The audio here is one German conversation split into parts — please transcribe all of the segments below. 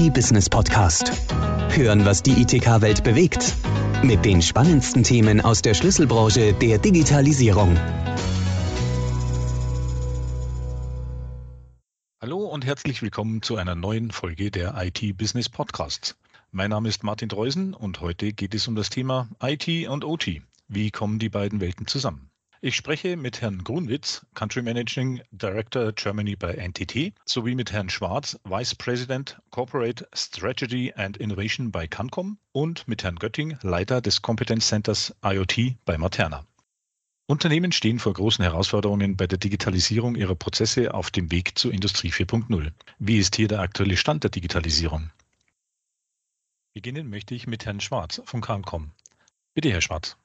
E-Business Podcast. Hören, was die ITK-Welt bewegt. Mit den spannendsten Themen aus der Schlüsselbranche der Digitalisierung. Hallo und herzlich willkommen zu einer neuen Folge der IT-Business Podcasts. Mein Name ist Martin Dreusen und heute geht es um das Thema IT und OT. Wie kommen die beiden Welten zusammen? Ich spreche mit Herrn Grunwitz, Country Managing Director Germany bei NTT, sowie mit Herrn Schwarz, Vice President Corporate Strategy and Innovation bei Cancom und mit Herrn Götting, Leiter des Competence Centers IoT bei Materna. Unternehmen stehen vor großen Herausforderungen bei der Digitalisierung ihrer Prozesse auf dem Weg zur Industrie 4.0. Wie ist hier der aktuelle Stand der Digitalisierung? Beginnen möchte ich mit Herrn Schwarz von Cancom. Bitte, Herr Schwarz.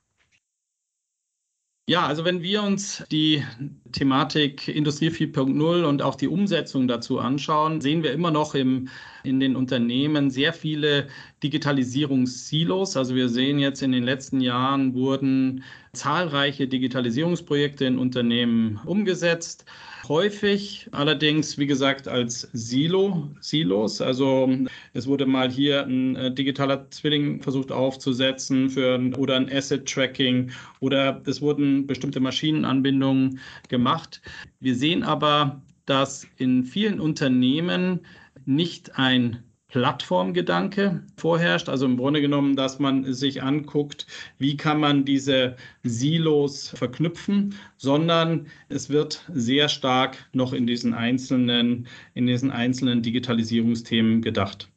Ja, also wenn wir uns die Thematik Industrie 4.0 und auch die Umsetzung dazu anschauen, sehen wir immer noch im, in den Unternehmen sehr viele Digitalisierungssilos. Also wir sehen jetzt in den letzten Jahren wurden zahlreiche Digitalisierungsprojekte in Unternehmen umgesetzt häufig, allerdings wie gesagt als Silo, Silos. Also es wurde mal hier ein äh, digitaler Zwilling versucht aufzusetzen für oder ein Asset Tracking oder es wurden bestimmte Maschinenanbindungen gemacht. Wir sehen aber, dass in vielen Unternehmen nicht ein Plattformgedanke vorherrscht. Also im Grunde genommen, dass man sich anguckt, wie kann man diese Silos verknüpfen, sondern es wird sehr stark noch in diesen einzelnen, in diesen einzelnen Digitalisierungsthemen gedacht.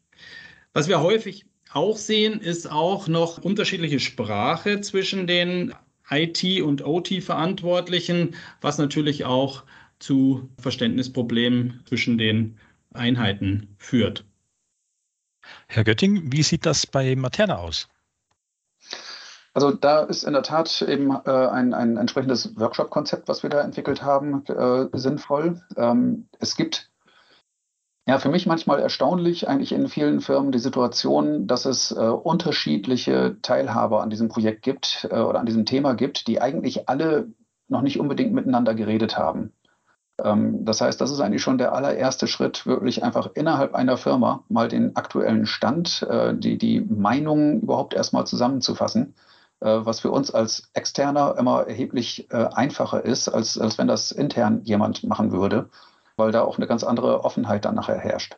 Was wir häufig auch sehen, ist auch noch unterschiedliche Sprache zwischen den IT- und OT-Verantwortlichen, was natürlich auch zu Verständnisproblemen zwischen den Einheiten führt. Herr Götting, wie sieht das bei Materna aus? Also da ist in der Tat eben äh, ein, ein entsprechendes Workshop-Konzept, was wir da entwickelt haben, äh, sinnvoll. Ähm, es gibt ja für mich manchmal erstaunlich eigentlich in vielen Firmen die Situation, dass es äh, unterschiedliche Teilhaber an diesem Projekt gibt äh, oder an diesem Thema gibt, die eigentlich alle noch nicht unbedingt miteinander geredet haben. Ähm, das heißt, das ist eigentlich schon der allererste Schritt, wirklich einfach innerhalb einer Firma mal den aktuellen Stand, äh, die, die Meinungen überhaupt erstmal zusammenzufassen, äh, was für uns als Externer immer erheblich äh, einfacher ist, als, als wenn das intern jemand machen würde, weil da auch eine ganz andere Offenheit dann nachher herrscht.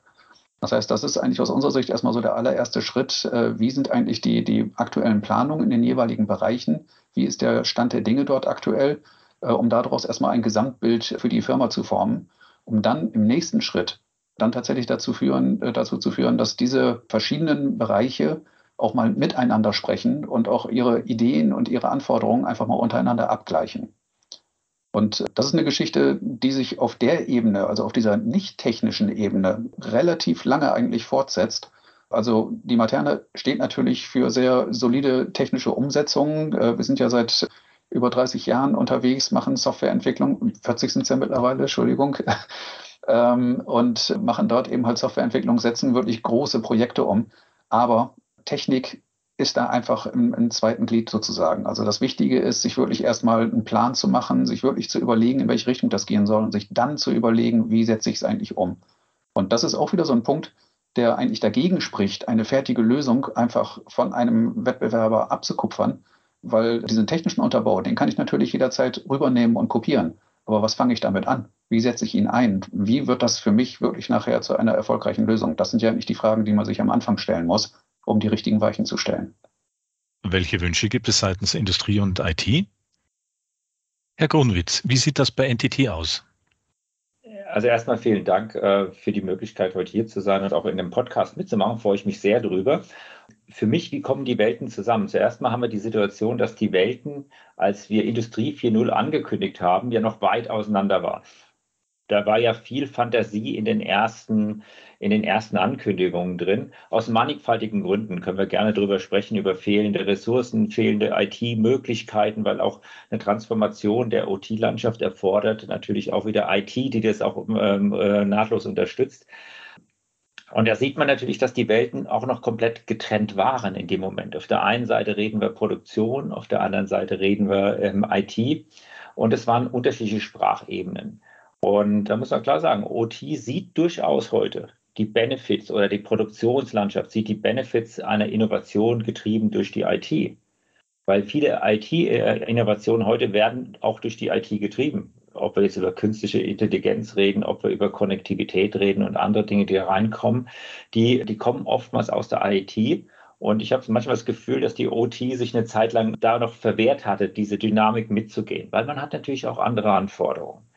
Das heißt, das ist eigentlich aus unserer Sicht erstmal so der allererste Schritt. Wie sind eigentlich die, die aktuellen Planungen in den jeweiligen Bereichen? Wie ist der Stand der Dinge dort aktuell? Äh, um daraus erstmal ein Gesamtbild für die Firma zu formen, um dann im nächsten Schritt dann tatsächlich dazu, führen, äh, dazu zu führen, dass diese verschiedenen Bereiche auch mal miteinander sprechen und auch ihre Ideen und ihre Anforderungen einfach mal untereinander abgleichen. Und das ist eine Geschichte, die sich auf der Ebene, also auf dieser nicht technischen Ebene, relativ lange eigentlich fortsetzt. Also die Materne steht natürlich für sehr solide technische Umsetzungen. Äh, wir sind ja seit über 30 Jahren unterwegs, machen Softwareentwicklung, 40 sind es ja mittlerweile, Entschuldigung, ähm, und machen dort eben halt Softwareentwicklung, setzen wirklich große Projekte um. Aber Technik ist da einfach im, im, zweiten Glied sozusagen. Also das Wichtige ist, sich wirklich erstmal einen Plan zu machen, sich wirklich zu überlegen, in welche Richtung das gehen soll und sich dann zu überlegen, wie setze ich es eigentlich um. Und das ist auch wieder so ein Punkt, der eigentlich dagegen spricht, eine fertige Lösung einfach von einem Wettbewerber abzukupfern, weil diesen technischen Unterbau, den kann ich natürlich jederzeit rübernehmen und kopieren. Aber was fange ich damit an? Wie setze ich ihn ein? Wie wird das für mich wirklich nachher zu einer erfolgreichen Lösung? Das sind ja nicht die Fragen, die man sich am Anfang stellen muss, um die richtigen Weichen zu stellen. Welche Wünsche gibt es seitens Industrie und IT? Herr Grunwitz, wie sieht das bei NTT aus? Also erstmal vielen Dank äh, für die Möglichkeit, heute hier zu sein und auch in dem Podcast mitzumachen. Freue ich mich sehr drüber für mich, wie kommen die Welten zusammen? Zuerst mal haben wir die Situation, dass die Welten, als wir Industrie 4.0 angekündigt haben, ja noch weit auseinander waren. Da war ja viel Fantasie in den ersten, in den ersten Ankündigungen drin. Aus mannigfaltigen Gründen können wir gerne darüber sprechen, über fehlende Ressourcen, fehlende IT-Möglichkeiten, weil auch eine Transformation der OT-Landschaft erfordert natürlich auch wieder IT, die das auch ähm, äh, nahtlos unterstützt. Und da sieht man natürlich, dass die Welten auch noch komplett getrennt waren in dem Moment. Auf der einen Seite reden wir Produktion, auf der anderen Seite reden wir ähm, IT. Und es waren unterschiedliche Sprachebenen. Und da muss man klar sagen, OT sieht durchaus heute die Benefits oder die Produktionslandschaft sieht die Benefits einer Innovation getrieben durch die IT. Weil viele IT-Innovationen heute werden auch durch die IT getrieben. Ob wir jetzt über künstliche Intelligenz reden, ob wir über Konnektivität reden und andere Dinge, die reinkommen, die, die kommen oftmals aus der IT. Und ich habe manchmal das Gefühl, dass die OT sich eine Zeit lang da noch verwehrt hatte, diese Dynamik mitzugehen, weil man hat natürlich auch andere Anforderungen.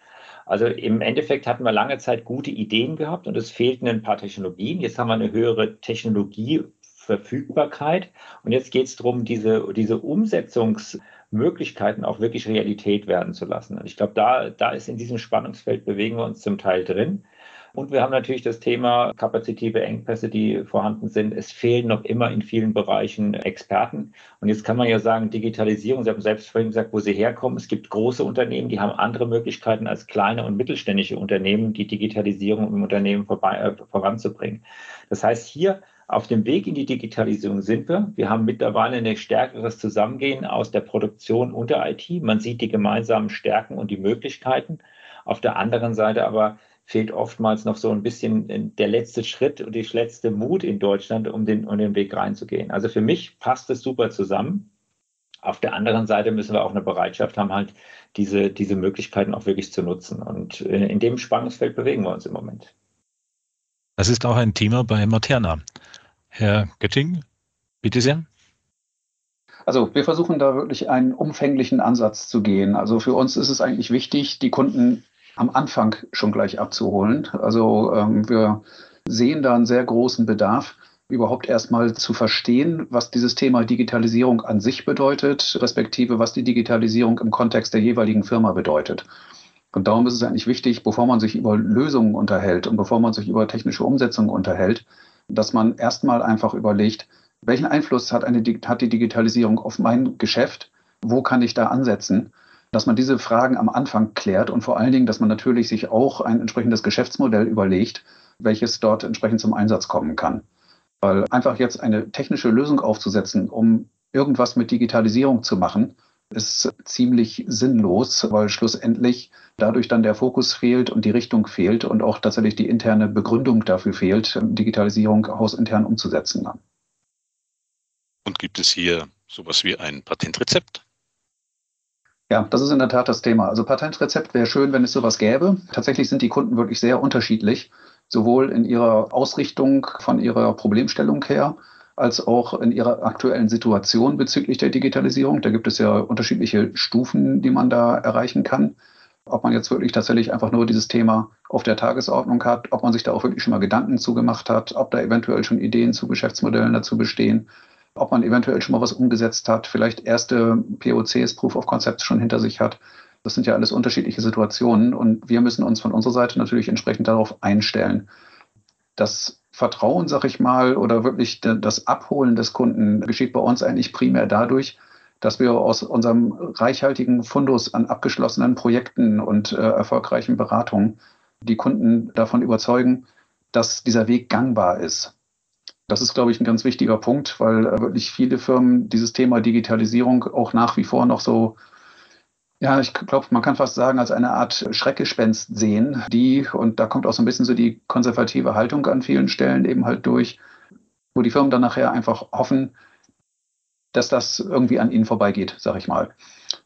Also im Endeffekt hatten wir lange Zeit gute Ideen gehabt und es fehlten ein paar Technologien. Jetzt haben wir eine höhere Technologieverfügbarkeit und jetzt geht es darum, diese, diese Umsetzungsmöglichkeiten auch wirklich Realität werden zu lassen. Und ich glaube, da, da ist in diesem Spannungsfeld bewegen wir uns zum Teil drin. Und wir haben natürlich das Thema kapazitive Engpässe, die vorhanden sind. Es fehlen noch immer in vielen Bereichen Experten. Und jetzt kann man ja sagen, Digitalisierung, Sie haben selbst vorhin gesagt, wo Sie herkommen. Es gibt große Unternehmen, die haben andere Möglichkeiten als kleine und mittelständische Unternehmen, die Digitalisierung im Unternehmen vorbei, äh, voranzubringen. Das heißt, hier auf dem Weg in die Digitalisierung sind wir. Wir haben mittlerweile ein stärkeres Zusammengehen aus der Produktion und der IT. Man sieht die gemeinsamen Stärken und die Möglichkeiten. Auf der anderen Seite aber fehlt oftmals noch so ein bisschen der letzte Schritt und die letzte Mut in Deutschland, um den, um den Weg reinzugehen. Also für mich passt es super zusammen. Auf der anderen Seite müssen wir auch eine Bereitschaft haben, halt diese, diese Möglichkeiten auch wirklich zu nutzen. Und äh, in dem Spannungsfeld bewegen wir uns im Moment. Das ist auch ein Thema bei Materna. Herr Götting, bitte sehr. Also wir versuchen da wirklich einen umfänglichen Ansatz zu gehen. Also für uns ist es eigentlich wichtig, die Kunden am Anfang schon gleich abzuholen. Also ähm, wir sehen da einen sehr großen Bedarf, überhaupt erstmal zu verstehen, was dieses Thema Digitalisierung an sich bedeutet, respektive was die Digitalisierung im Kontext der jeweiligen Firma bedeutet. Und darum ist es eigentlich wichtig, bevor man sich über Lösungen unterhält und bevor man sich über technische Umsetzungen unterhält, dass man erstmal einfach überlegt, welchen Einfluss hat, eine, hat die Digitalisierung auf mein Geschäft? Wo kann ich da ansetzen? Dass man diese Fragen am Anfang klärt und vor allen Dingen, dass man natürlich sich auch ein entsprechendes Geschäftsmodell überlegt, welches dort entsprechend zum Einsatz kommen kann. Weil einfach jetzt eine technische Lösung aufzusetzen, um irgendwas mit Digitalisierung zu machen, ist ziemlich sinnlos, weil schlussendlich dadurch dann der Fokus fehlt und die Richtung fehlt und auch tatsächlich die interne Begründung dafür fehlt, Digitalisierung hausintern umzusetzen. Und gibt es hier sowas wie ein Patentrezept? Ja, das ist in der Tat das Thema. Also Patentrezept wäre schön, wenn es sowas gäbe. Tatsächlich sind die Kunden wirklich sehr unterschiedlich, sowohl in ihrer Ausrichtung von ihrer Problemstellung her, als auch in ihrer aktuellen Situation bezüglich der Digitalisierung. Da gibt es ja unterschiedliche Stufen, die man da erreichen kann. Ob man jetzt wirklich tatsächlich einfach nur dieses Thema auf der Tagesordnung hat, ob man sich da auch wirklich schon mal Gedanken zugemacht hat, ob da eventuell schon Ideen zu Geschäftsmodellen dazu bestehen ob man eventuell schon mal was umgesetzt hat, vielleicht erste POCs, Proof of Concepts schon hinter sich hat. Das sind ja alles unterschiedliche Situationen und wir müssen uns von unserer Seite natürlich entsprechend darauf einstellen. Das Vertrauen, sag ich mal, oder wirklich das Abholen des Kunden geschieht bei uns eigentlich primär dadurch, dass wir aus unserem reichhaltigen Fundus an abgeschlossenen Projekten und äh, erfolgreichen Beratungen die Kunden davon überzeugen, dass dieser Weg gangbar ist. Das ist, glaube ich, ein ganz wichtiger Punkt, weil äh, wirklich viele Firmen dieses Thema Digitalisierung auch nach wie vor noch so, ja, ich glaube, man kann fast sagen, als eine Art Schreckgespenst sehen, die, und da kommt auch so ein bisschen so die konservative Haltung an vielen Stellen eben halt durch, wo die Firmen dann nachher einfach hoffen, dass das irgendwie an ihnen vorbeigeht, sage ich mal.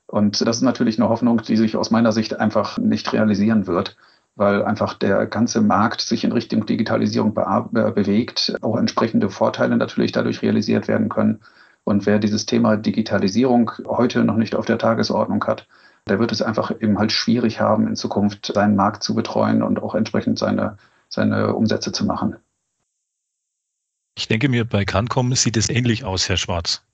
Und das ist natürlich eine Hoffnung, die sich aus meiner Sicht einfach nicht realisieren wird weil einfach der ganze Markt sich in Richtung Digitalisierung be äh, bewegt, auch entsprechende Vorteile natürlich dadurch realisiert werden können. Und wer dieses Thema Digitalisierung heute noch nicht auf der Tagesordnung hat, der wird es einfach eben halt schwierig haben, in Zukunft seinen Markt zu betreuen und auch entsprechend seine, seine Umsätze zu machen. Ich denke mir, bei Cancom sieht es ähnlich aus, Herr Schwarz.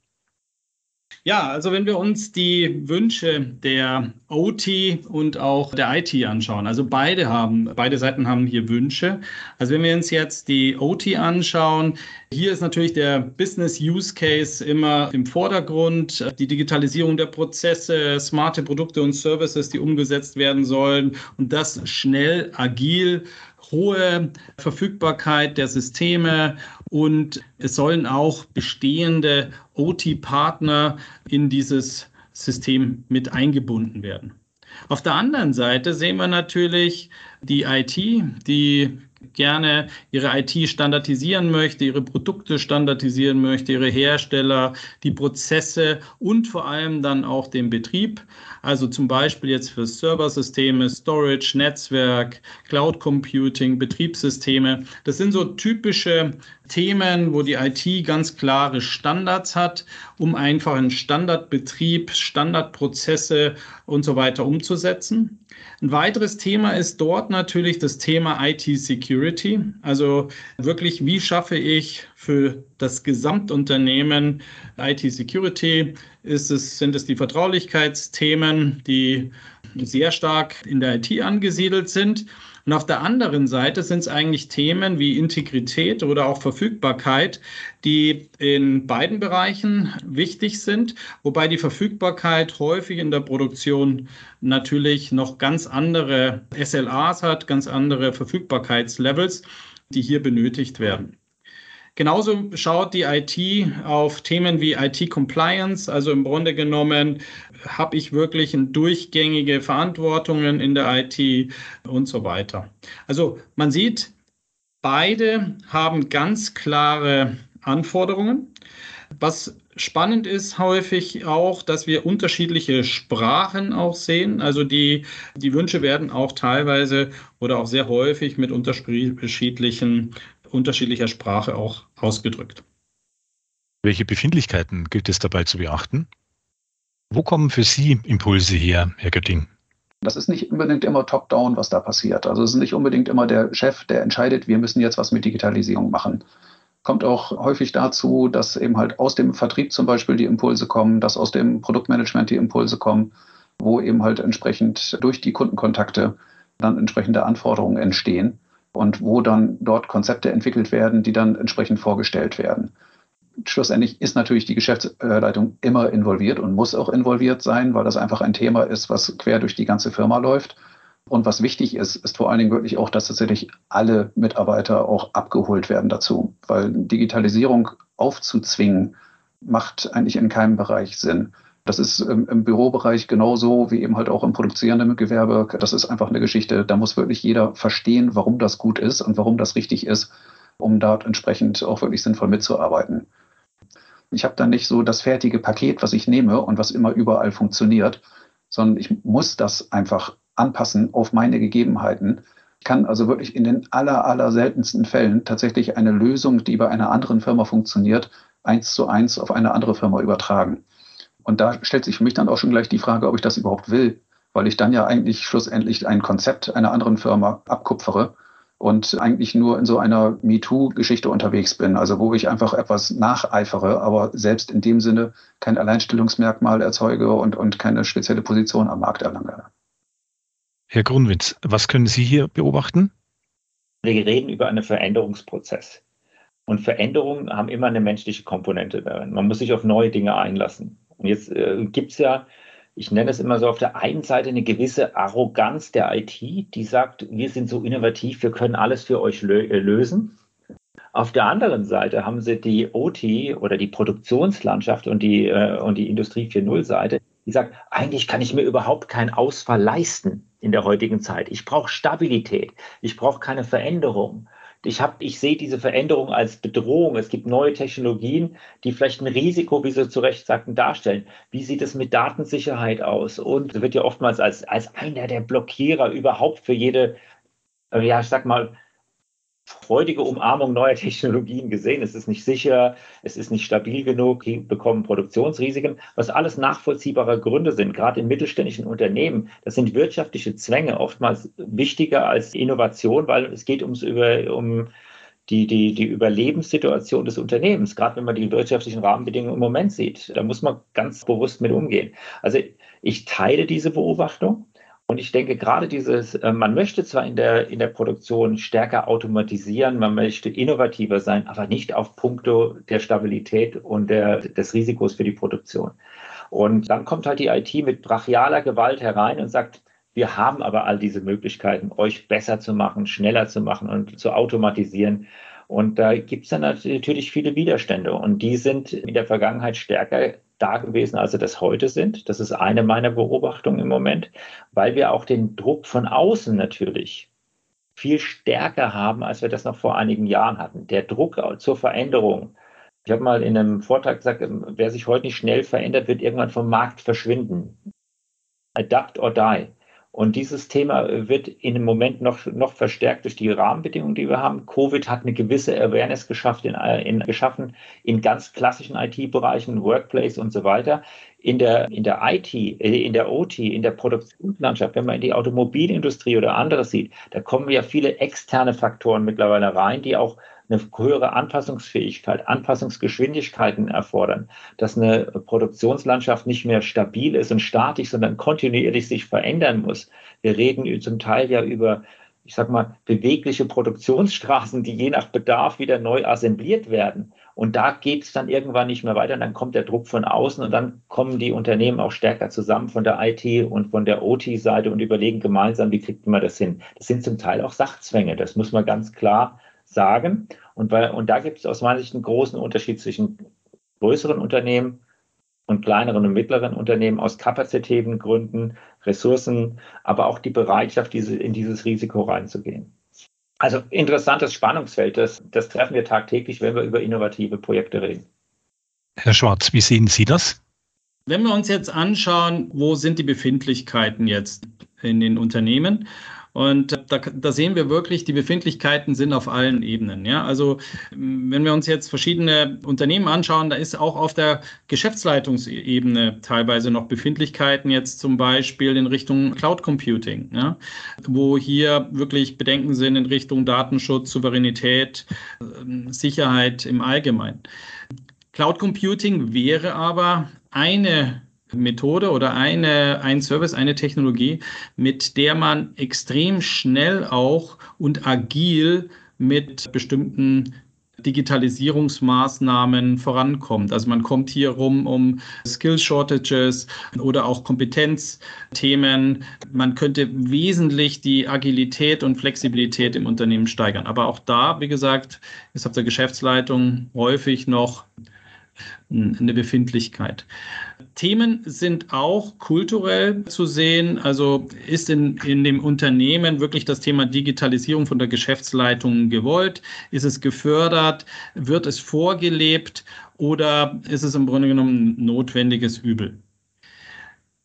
Ja, also wenn wir uns die Wünsche der OT und auch der IT anschauen, also beide haben, beide Seiten haben hier Wünsche. Also wenn wir uns jetzt die OT anschauen, hier ist natürlich der Business Use Case immer im Vordergrund, die Digitalisierung der Prozesse, smarte Produkte und Services, die umgesetzt werden sollen und das schnell, agil hohe Verfügbarkeit der Systeme und es sollen auch bestehende OT-Partner in dieses System mit eingebunden werden. Auf der anderen Seite sehen wir natürlich die IT, die gerne ihre IT standardisieren möchte, ihre Produkte standardisieren möchte, ihre Hersteller, die Prozesse und vor allem dann auch den Betrieb. Also zum Beispiel jetzt für Serversysteme, Storage, Netzwerk, Cloud Computing, Betriebssysteme. Das sind so typische Themen, wo die IT ganz klare Standards hat, um einfach einen Standardbetrieb, Standardprozesse und so weiter umzusetzen. Ein weiteres Thema ist dort natürlich das Thema IT-Security. Also wirklich, wie schaffe ich für das Gesamtunternehmen IT-Security? Es, sind es die Vertraulichkeitsthemen, die sehr stark in der IT angesiedelt sind? Und auf der anderen Seite sind es eigentlich Themen wie Integrität oder auch Verfügbarkeit, die in beiden Bereichen wichtig sind, wobei die Verfügbarkeit häufig in der Produktion natürlich noch ganz andere SLAs hat, ganz andere Verfügbarkeitslevels, die hier benötigt werden. Genauso schaut die IT auf Themen wie IT-Compliance. Also im Grunde genommen habe ich wirklich durchgängige Verantwortungen in der IT und so weiter. Also man sieht, beide haben ganz klare Anforderungen. Was spannend ist häufig auch, dass wir unterschiedliche Sprachen auch sehen. Also die, die Wünsche werden auch teilweise oder auch sehr häufig mit unterschiedlichen unterschiedlicher Sprache auch ausgedrückt. Welche Befindlichkeiten gilt es dabei zu beachten? Wo kommen für Sie Impulse her, Herr Götting? Das ist nicht unbedingt immer top-down, was da passiert. Also es ist nicht unbedingt immer der Chef, der entscheidet, wir müssen jetzt was mit Digitalisierung machen. Kommt auch häufig dazu, dass eben halt aus dem Vertrieb zum Beispiel die Impulse kommen, dass aus dem Produktmanagement die Impulse kommen, wo eben halt entsprechend durch die Kundenkontakte dann entsprechende Anforderungen entstehen und wo dann dort Konzepte entwickelt werden, die dann entsprechend vorgestellt werden. Schlussendlich ist natürlich die Geschäftsleitung immer involviert und muss auch involviert sein, weil das einfach ein Thema ist, was quer durch die ganze Firma läuft. Und was wichtig ist, ist vor allen Dingen wirklich auch, dass tatsächlich alle Mitarbeiter auch abgeholt werden dazu, weil Digitalisierung aufzuzwingen, macht eigentlich in keinem Bereich Sinn. Das ist im, Bürobereich genauso wie eben halt auch im produzierenden Gewerbe. Das ist einfach eine Geschichte. Da muss wirklich jeder verstehen, warum das gut ist und warum das richtig ist, um dort entsprechend auch wirklich sinnvoll mitzuarbeiten. Ich habe dann nicht so das fertige Paket, was ich nehme und was immer überall funktioniert, sondern ich muss das einfach anpassen auf meine Gegebenheiten. Ich kann also wirklich in den aller, aller seltensten Fällen tatsächlich eine Lösung, die bei einer anderen Firma funktioniert, eins zu eins auf eine andere Firma übertragen. Und da stellt sich für mich dann auch schon gleich die Frage, ob ich das überhaupt will, weil ich dann ja eigentlich schlussendlich ein Konzept einer anderen Firma abkupfere und eigentlich nur in so einer MeToo-Geschichte unterwegs bin, also wo ich einfach etwas nacheifere, aber selbst in dem Sinne kein Alleinstellungsmerkmal erzeuge und, und keine spezielle Position am Markt erlange. Herr Grunwitz, was können Sie hier beobachten? Wir reden über einen Veränderungsprozess. Und Veränderungen haben immer eine menschliche Komponente darin. Man muss sich auf neue Dinge einlassen. Und jetzt äh, gibt es ja, ich nenne es immer so, auf der einen Seite eine gewisse Arroganz der IT, die sagt, wir sind so innovativ, wir können alles für euch lö äh, lösen. Auf der anderen Seite haben sie die OT oder die Produktionslandschaft und die, äh, und die Industrie 4.0 Seite, die sagt, eigentlich kann ich mir überhaupt keinen Ausfall leisten in der heutigen Zeit. Ich brauche Stabilität. Ich brauche keine Veränderung ich, hab, ich sehe diese Veränderung als Bedrohung. Es gibt neue Technologien, die vielleicht ein Risiko, wie Sie zu Recht sagten, darstellen. Wie sieht es mit Datensicherheit aus? Und wird ja oftmals als, als einer der Blockierer überhaupt für jede, ja, ich sag mal, freudige Umarmung neuer Technologien gesehen. Es ist nicht sicher, es ist nicht stabil genug, die bekommen Produktionsrisiken, was alles nachvollziehbare Gründe sind, gerade in mittelständischen Unternehmen. Das sind wirtschaftliche Zwänge, oftmals wichtiger als Innovation, weil es geht ums über, um die, die, die Überlebenssituation des Unternehmens, gerade wenn man die wirtschaftlichen Rahmenbedingungen im Moment sieht. Da muss man ganz bewusst mit umgehen. Also ich teile diese Beobachtung. Und ich denke, gerade dieses, äh, man möchte zwar in der, in der Produktion stärker automatisieren, man möchte innovativer sein, aber nicht auf Punkte der Stabilität und der, des Risikos für die Produktion. Und dann kommt halt die IT mit brachialer Gewalt herein und sagt, wir haben aber all diese Möglichkeiten, euch besser zu machen, schneller zu machen und zu automatisieren. Und da gibt es dann natürlich viele Widerstände. Und die sind in der Vergangenheit stärker da gewesen, als sie das heute sind. Das ist eine meiner Beobachtungen im Moment, weil wir auch den Druck von außen natürlich viel stärker haben, als wir das noch vor einigen Jahren hatten. Der Druck zur Veränderung. Ich habe mal in einem Vortrag gesagt, wer sich heute nicht schnell verändert, wird irgendwann vom Markt verschwinden. Adapt or die. Und dieses Thema wird in dem Moment noch, noch verstärkt durch die Rahmenbedingungen, die wir haben. Covid hat eine gewisse Awareness geschafft in, in, geschaffen in ganz klassischen IT-Bereichen, Workplace und so weiter. In der, in der IT, äh, in der OT, in der Produktionslandschaft, wenn man in die Automobilindustrie oder anderes sieht, da kommen ja viele externe Faktoren mittlerweile rein, die auch eine höhere Anpassungsfähigkeit, Anpassungsgeschwindigkeiten erfordern, dass eine Produktionslandschaft nicht mehr stabil ist und statisch, sondern kontinuierlich sich verändern muss. Wir reden zum Teil ja über ich sag mal, bewegliche Produktionsstraßen, die je nach Bedarf wieder neu assembliert werden. Und da geht es dann irgendwann nicht mehr weiter. Und dann kommt der Druck von außen und dann kommen die Unternehmen auch stärker zusammen von der IT und von der OT-Seite und überlegen gemeinsam, wie kriegt man das hin. Das sind zum Teil auch Sachzwänge. Das muss man ganz klar sagen. Und, weil, und da gibt es aus meiner Sicht einen großen Unterschied zwischen größeren Unternehmen und kleineren und mittleren Unternehmen aus kapazitäten Gründen, Ressourcen, aber auch die Bereitschaft, diese, in dieses Risiko reinzugehen. Also interessantes Spannungsfeld, das, das treffen wir tagtäglich, wenn wir über innovative Projekte reden. Herr Schwarz, wie sehen Sie das? Wenn wir uns jetzt anschauen, wo sind die Befindlichkeiten jetzt in den Unternehmen? Und da, da, sehen wir wirklich, die Befindlichkeiten sind auf allen Ebenen. Ja? Also wenn wir uns jetzt verschiedene Unternehmen anschauen, da ist auch auf der Geschäftsleitungsebene teilweise noch Befindlichkeiten, jetzt zum Beispiel in Richtung Cloud Computing, ja? wo hier wirklich Bedenken sind in Richtung Datenschutz, Souveränität, ähm, Sicherheit im Allgemeinen. Cloud Computing wäre aber eine Methode oder eine, ein Service, eine Technologie, mit der man extrem schnell auch und agil mit bestimmten Digitalisierungsmaßnahmen vorankommt. Also man kommt hier rum um Skill Shortages oder auch Kompetenzthemen. Man könnte wesentlich die Agilität und Flexibilität im Unternehmen steigern. Aber auch da, wie gesagt, ist auf der Geschäftsleitung häufig noch eine Befindlichkeit. Themen sind auch kulturell zu sehen. Also ist in, in dem Unternehmen wirklich das Thema Digitalisierung von der Geschäftsleitung gewollt? Ist es gefördert? Wird es vorgelebt? Oder ist es im Grunde genommen notwendiges Übel?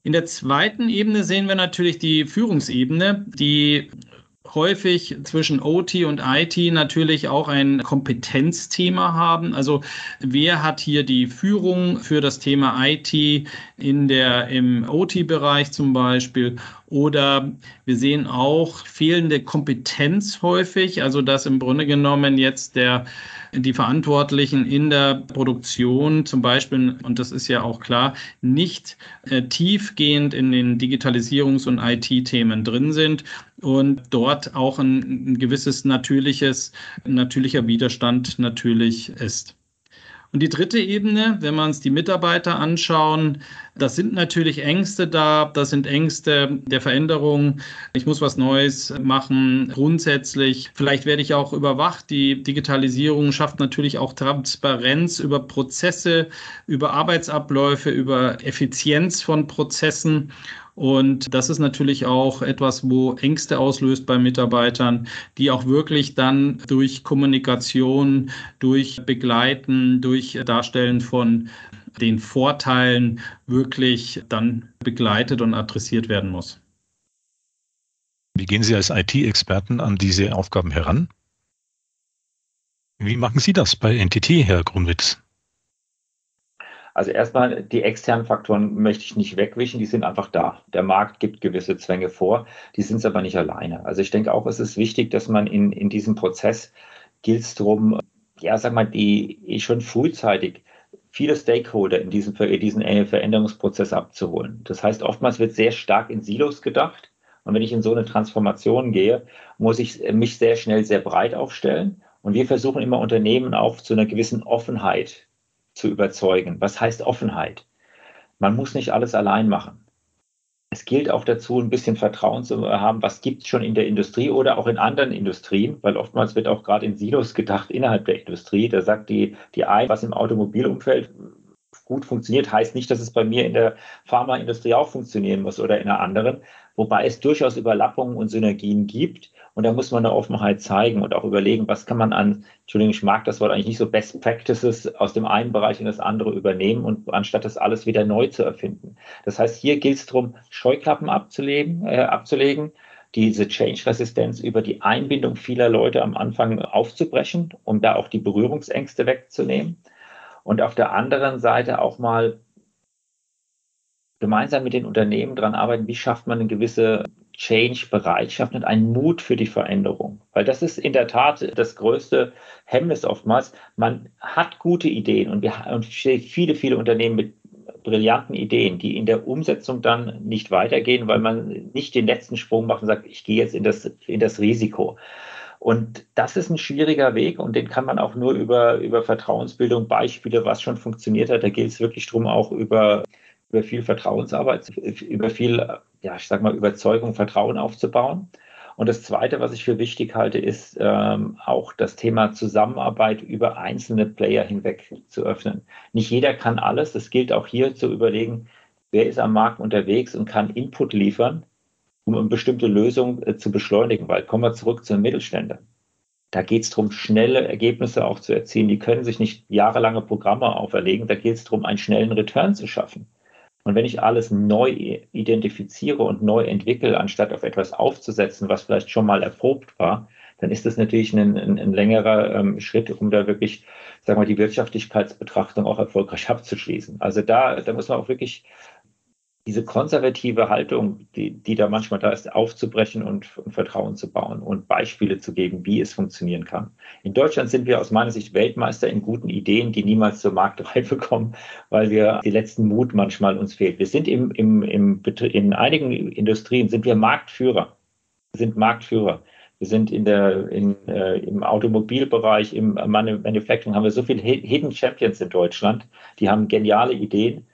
In der zweiten Ebene sehen wir natürlich die Führungsebene, die häufig zwischen OT und IT natürlich auch ein Kompetenzthema haben. Also wer hat hier die Führung für das Thema IT in der, im OT-Bereich zum Beispiel? Oder wir sehen auch fehlende Kompetenz häufig, also dass im Grunde genommen jetzt der die Verantwortlichen in der Produktion zum Beispiel, und das ist ja auch klar, nicht äh, tiefgehend in den Digitalisierungs- und IT-Themen drin sind und dort auch ein, ein gewisses natürliches, natürlicher Widerstand natürlich ist. Und die dritte Ebene, wenn wir uns die Mitarbeiter anschauen, das sind natürlich Ängste da, das sind Ängste der Veränderung. Ich muss was Neues machen, grundsätzlich. Vielleicht werde ich auch überwacht. Die Digitalisierung schafft natürlich auch Transparenz über Prozesse, über Arbeitsabläufe, über Effizienz von Prozessen. Und das ist natürlich auch etwas, wo Ängste auslöst bei Mitarbeitern, die auch wirklich dann durch Kommunikation, durch Begleiten, durch Darstellen von den Vorteilen wirklich dann begleitet und adressiert werden muss. Wie gehen Sie als IT-Experten an diese Aufgaben heran? Wie machen Sie das bei NTT, Herr Grunwitz? Also erstmal, die externen Faktoren möchte ich nicht wegwischen, die sind einfach da. Der Markt gibt gewisse Zwänge vor, die sind es aber nicht alleine. Also ich denke auch, es ist wichtig, dass man in, in diesem Prozess gilt es darum, ja, sag mal, die schon frühzeitig viele Stakeholder in diesen, in diesen Veränderungsprozess abzuholen. Das heißt, oftmals wird sehr stark in Silos gedacht. Und wenn ich in so eine Transformation gehe, muss ich mich sehr schnell sehr breit aufstellen. Und wir versuchen immer Unternehmen auch zu einer gewissen Offenheit zu überzeugen. Was heißt Offenheit? Man muss nicht alles allein machen. Es gilt auch dazu, ein bisschen Vertrauen zu haben, was gibt es schon in der Industrie oder auch in anderen Industrien, weil oftmals wird auch gerade in Silos gedacht innerhalb der Industrie. Da sagt die, die ein, was im Automobilumfeld gut funktioniert, heißt nicht, dass es bei mir in der Pharmaindustrie auch funktionieren muss oder in einer anderen, wobei es durchaus Überlappungen und Synergien gibt. Und da muss man eine Offenheit zeigen und auch überlegen, was kann man an, Entschuldigung, ich mag das Wort eigentlich nicht so Best Practices aus dem einen Bereich in das andere übernehmen und anstatt das alles wieder neu zu erfinden. Das heißt, hier gilt es darum, Scheuklappen abzulegen, äh, abzulegen diese Change-Resistenz über die Einbindung vieler Leute am Anfang aufzubrechen, um da auch die Berührungsängste wegzunehmen. Und auf der anderen Seite auch mal gemeinsam mit den Unternehmen daran arbeiten, wie schafft man eine gewisse Change-Bereitschaft und einen Mut für die Veränderung. Weil das ist in der Tat das größte Hemmnis oftmals. Man hat gute Ideen und wir und viele, viele Unternehmen mit brillanten Ideen, die in der Umsetzung dann nicht weitergehen, weil man nicht den letzten Sprung macht und sagt, ich gehe jetzt in das, in das Risiko. Und das ist ein schwieriger Weg und den kann man auch nur über, über Vertrauensbildung, Beispiele, was schon funktioniert hat. Da geht es wirklich darum, auch über, über viel Vertrauensarbeit, über viel, ja, ich sag mal, Überzeugung, Vertrauen aufzubauen. Und das Zweite, was ich für wichtig halte, ist ähm, auch das Thema Zusammenarbeit über einzelne Player hinweg zu öffnen. Nicht jeder kann alles. Es gilt auch hier zu überlegen, wer ist am Markt unterwegs und kann Input liefern, um eine bestimmte Lösung äh, zu beschleunigen. Weil kommen wir zurück zu den Mittelständern. Da geht es darum, schnelle Ergebnisse auch zu erzielen. Die können sich nicht jahrelange Programme auferlegen. Da geht es darum, einen schnellen Return zu schaffen. Und wenn ich alles neu identifiziere und neu entwickle, anstatt auf etwas aufzusetzen, was vielleicht schon mal erprobt war, dann ist das natürlich ein, ein, ein längerer ähm, Schritt, um da wirklich, sagen wir, die Wirtschaftlichkeitsbetrachtung auch erfolgreich abzuschließen. Also da, da muss man auch wirklich diese konservative Haltung, die, die da manchmal da ist, aufzubrechen und, und, Vertrauen zu bauen und Beispiele zu geben, wie es funktionieren kann. In Deutschland sind wir aus meiner Sicht Weltmeister in guten Ideen, die niemals zur Marktreife kommen, weil wir die letzten Mut manchmal uns fehlt. Wir sind im, im, im, in einigen Industrien sind wir Marktführer, sind Marktführer. Wir sind in der, in, äh, im Automobilbereich, im Manufacturing haben wir so viele Hidden Champions in Deutschland, die haben geniale Ideen.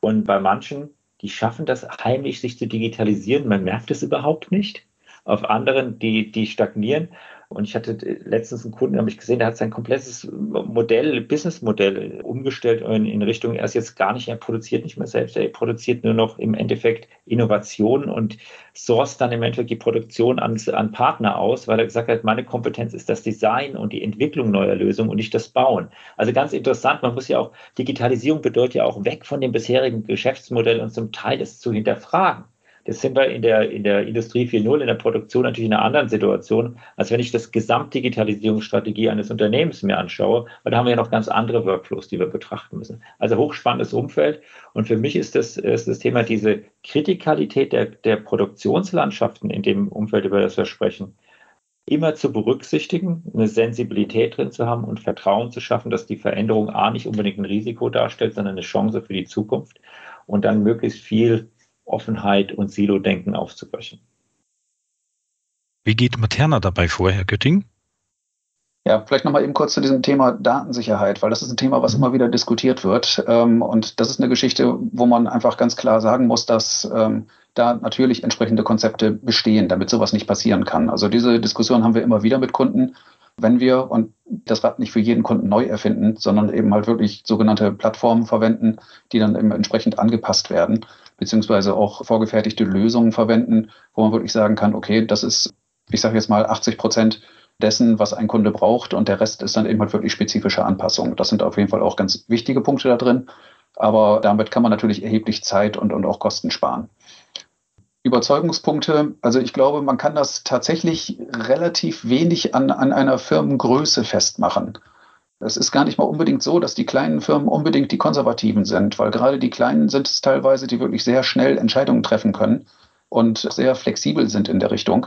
Und bei manchen die schaffen das heimlich, sich zu digitalisieren. Man merkt es überhaupt nicht. Auf anderen, die, die stagnieren. Und ich hatte letztens einen Kunden, habe ich gesehen, der hat sein komplettes Modell, Businessmodell umgestellt in, in Richtung, er ist jetzt gar nicht, er produziert nicht mehr selbst, er produziert nur noch im Endeffekt Innovationen und source dann im Endeffekt die Produktion an, an Partner aus, weil er gesagt hat, meine Kompetenz ist das Design und die Entwicklung neuer Lösungen und nicht das Bauen. Also ganz interessant, man muss ja auch, Digitalisierung bedeutet ja auch weg von dem bisherigen Geschäftsmodell und zum Teil es zu hinterfragen. Jetzt sind wir in der, in der Industrie 4.0, in der Produktion natürlich in einer anderen Situation, als wenn ich das Gesamtdigitalisierungsstrategie eines Unternehmens mir anschaue, weil da haben wir ja noch ganz andere Workflows, die wir betrachten müssen. Also hochspannendes Umfeld. Und für mich ist das, ist das Thema diese Kritikalität der, der Produktionslandschaften in dem Umfeld, über das wir sprechen, immer zu berücksichtigen, eine Sensibilität drin zu haben und Vertrauen zu schaffen, dass die Veränderung A nicht unbedingt ein Risiko darstellt, sondern eine Chance für die Zukunft und dann möglichst viel Offenheit und Silo-Denken aufzubrechen. Wie geht Materna dabei vor, Herr Götting? Ja, vielleicht nochmal eben kurz zu diesem Thema Datensicherheit, weil das ist ein Thema, was immer wieder diskutiert wird. Ähm, und das ist eine Geschichte, wo man einfach ganz klar sagen muss, dass ähm, da natürlich entsprechende Konzepte bestehen, damit sowas nicht passieren kann. Also diese Diskussion haben wir immer wieder mit Kunden, wenn wir und das Rad nicht für jeden Kunden neu erfinden, sondern eben halt wirklich sogenannte Plattformen verwenden, die dann eben entsprechend angepasst werden beziehungsweise auch vorgefertigte Lösungen verwenden, wo man wirklich sagen kann, okay, das ist, ich sage jetzt mal, 80 Prozent dessen, was ein Kunde braucht und der Rest ist dann eben halt wirklich spezifische Anpassungen. Das sind auf jeden Fall auch ganz wichtige Punkte da drin, aber damit kann man natürlich erheblich Zeit und, und auch Kosten sparen. Überzeugungspunkte, also ich glaube, man kann das tatsächlich relativ wenig an, an einer Firmengröße festmachen. Es ist gar nicht mal unbedingt so, dass die kleinen Firmen unbedingt die Konservativen sind, weil gerade die kleinen sind es teilweise, die wirklich sehr schnell Entscheidungen treffen können und sehr flexibel sind in der Richtung.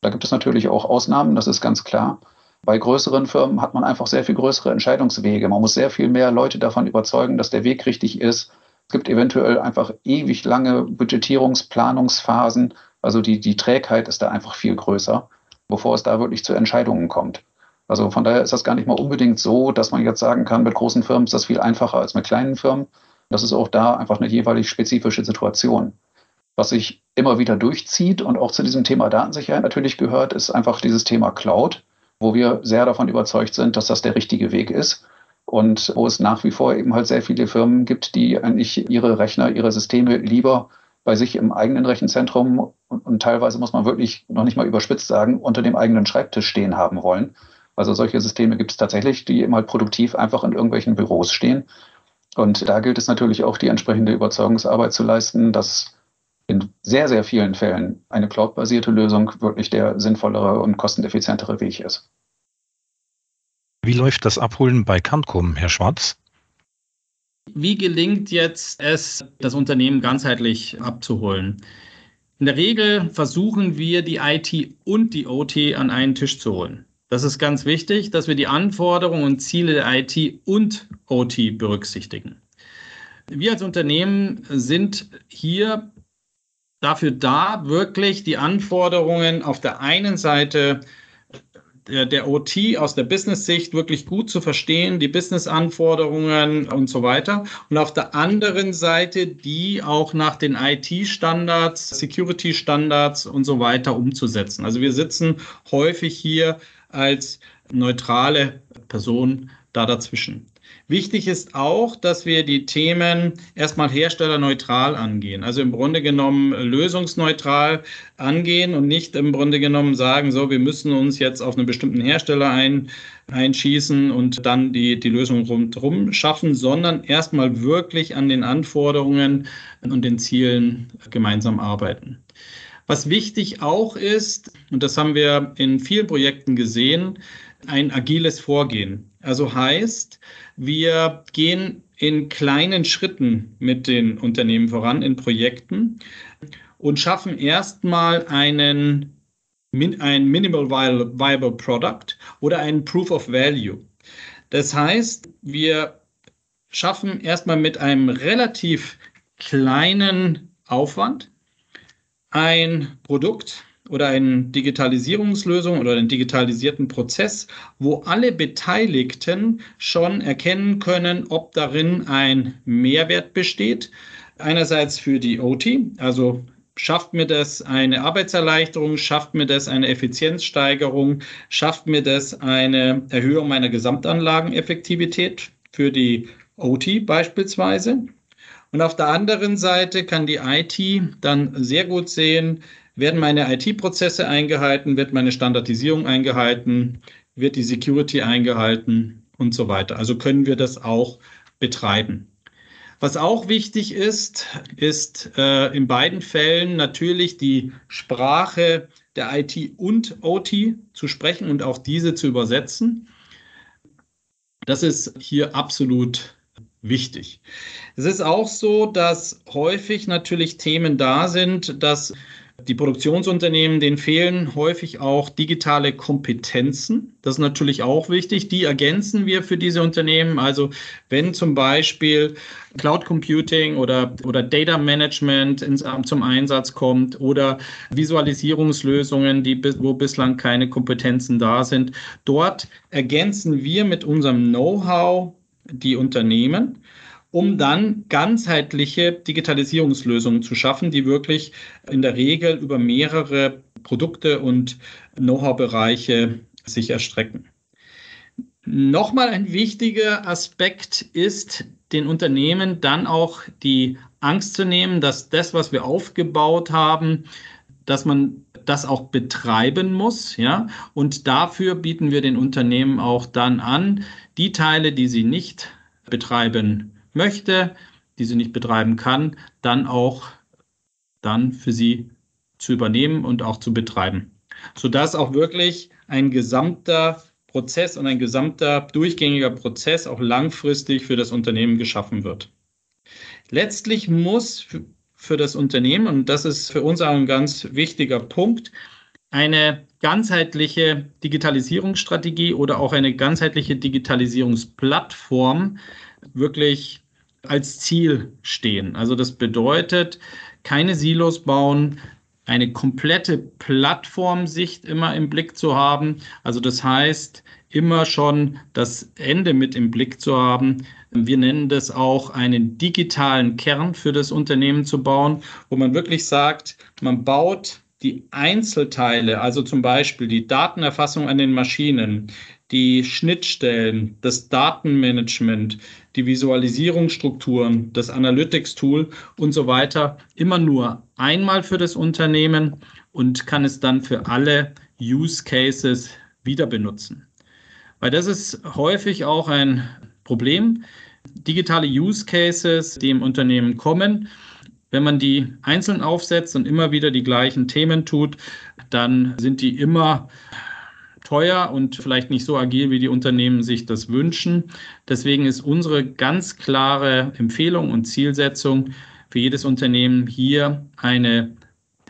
Da gibt es natürlich auch Ausnahmen, das ist ganz klar. Bei größeren Firmen hat man einfach sehr viel größere Entscheidungswege. Man muss sehr viel mehr Leute davon überzeugen, dass der Weg richtig ist. Es gibt eventuell einfach ewig lange Budgetierungsplanungsphasen. Also die, die Trägheit ist da einfach viel größer, bevor es da wirklich zu Entscheidungen kommt. Also von daher ist das gar nicht mal unbedingt so, dass man jetzt sagen kann, mit großen Firmen ist das viel einfacher als mit kleinen Firmen. Das ist auch da einfach eine jeweilig spezifische Situation. Was sich immer wieder durchzieht und auch zu diesem Thema Datensicherheit natürlich gehört, ist einfach dieses Thema Cloud, wo wir sehr davon überzeugt sind, dass das der richtige Weg ist. und wo es nach wie vor eben halt sehr viele Firmen gibt, die eigentlich ihre Rechner, ihre Systeme lieber bei sich im eigenen Rechenzentrum und, und teilweise muss man wirklich noch nicht mal überspitzt sagen, unter dem eigenen Schreibtisch stehen haben wollen. Also solche Systeme gibt es tatsächlich, die eben halt produktiv einfach in irgendwelchen Büros stehen. Und da gilt es natürlich auch, die entsprechende Überzeugungsarbeit zu leisten, dass in sehr, sehr vielen Fällen eine cloud-basierte Lösung wirklich der sinnvollere und kosteneffizientere Weg ist. Wie läuft das Abholen bei Cancom, Herr Schwarz? Wie gelingt jetzt es, das Unternehmen ganzheitlich abzuholen? In der Regel versuchen wir, die IT und die OT an einen Tisch zu holen. Das ist ganz wichtig, dass wir die Anforderungen und Ziele der IT und OT berücksichtigen. Wir als Unternehmen sind hier dafür da, wirklich die Anforderungen auf der einen Seite der, der OT aus der Business-Sicht wirklich gut zu verstehen, die Business-Anforderungen und so weiter. Und auf der anderen Seite die auch nach den IT-Standards, Security-Standards und so weiter umzusetzen. Also wir sitzen häufig hier als neutrale Person da dazwischen. Wichtig ist auch, dass wir die Themen erstmal herstellerneutral angehen. Also im Grunde genommen lösungsneutral angehen und nicht im Grunde genommen sagen, so, wir müssen uns jetzt auf einen bestimmten Hersteller ein, einschießen und dann die, die Lösung rundherum schaffen, sondern erstmal wirklich an den Anforderungen und den Zielen gemeinsam arbeiten. Was wichtig auch ist, und das haben wir in vielen Projekten gesehen, ein agiles Vorgehen. Also heißt, wir gehen in kleinen Schritten mit den Unternehmen voran, in Projekten und schaffen erstmal einen ein Minimal Viable Product oder einen Proof of Value. Das heißt, wir schaffen erstmal mit einem relativ kleinen Aufwand ein Produkt, oder eine Digitalisierungslösung oder einen digitalisierten Prozess, wo alle Beteiligten schon erkennen können, ob darin ein Mehrwert besteht. Einerseits für die OT, also schafft mir das eine Arbeitserleichterung, schafft mir das eine Effizienzsteigerung, schafft mir das eine Erhöhung meiner Gesamtanlageneffektivität für die OT beispielsweise. Und auf der anderen Seite kann die IT dann sehr gut sehen, werden meine IT-Prozesse eingehalten? Wird meine Standardisierung eingehalten? Wird die Security eingehalten? Und so weiter. Also können wir das auch betreiben. Was auch wichtig ist, ist äh, in beiden Fällen natürlich die Sprache der IT und OT zu sprechen und auch diese zu übersetzen. Das ist hier absolut wichtig. Es ist auch so, dass häufig natürlich Themen da sind, dass die Produktionsunternehmen, denen fehlen häufig auch digitale Kompetenzen. Das ist natürlich auch wichtig. Die ergänzen wir für diese Unternehmen. Also wenn zum Beispiel Cloud Computing oder, oder Data Management ins, zum Einsatz kommt oder Visualisierungslösungen, die, wo bislang keine Kompetenzen da sind, dort ergänzen wir mit unserem Know-how die Unternehmen um dann ganzheitliche Digitalisierungslösungen zu schaffen, die wirklich in der Regel über mehrere Produkte und Know-how-Bereiche sich erstrecken. Nochmal ein wichtiger Aspekt ist, den Unternehmen dann auch die Angst zu nehmen, dass das, was wir aufgebaut haben, dass man das auch betreiben muss, ja. Und dafür bieten wir den Unternehmen auch dann an, die Teile, die sie nicht betreiben möchte, die sie nicht betreiben kann, dann auch dann für sie zu übernehmen und auch zu betreiben. Sodass auch wirklich ein gesamter Prozess und ein gesamter durchgängiger Prozess auch langfristig für das Unternehmen geschaffen wird. Letztlich muss für das Unternehmen, und das ist für uns auch ein ganz wichtiger Punkt, eine ganzheitliche Digitalisierungsstrategie oder auch eine ganzheitliche Digitalisierungsplattform wirklich als Ziel stehen. Also das bedeutet, keine Silos bauen, eine komplette Plattformsicht immer im Blick zu haben. Also das heißt, immer schon das Ende mit im Blick zu haben. Wir nennen das auch einen digitalen Kern für das Unternehmen zu bauen, wo man wirklich sagt, man baut die Einzelteile, also zum Beispiel die Datenerfassung an den Maschinen, die Schnittstellen, das Datenmanagement, die Visualisierungsstrukturen, das Analytics-Tool und so weiter immer nur einmal für das Unternehmen und kann es dann für alle Use Cases wieder benutzen. Weil das ist häufig auch ein Problem. Digitale Use Cases, die im Unternehmen kommen, wenn man die einzeln aufsetzt und immer wieder die gleichen Themen tut, dann sind die immer teuer und vielleicht nicht so agil, wie die Unternehmen sich das wünschen. Deswegen ist unsere ganz klare Empfehlung und Zielsetzung für jedes Unternehmen hier eine,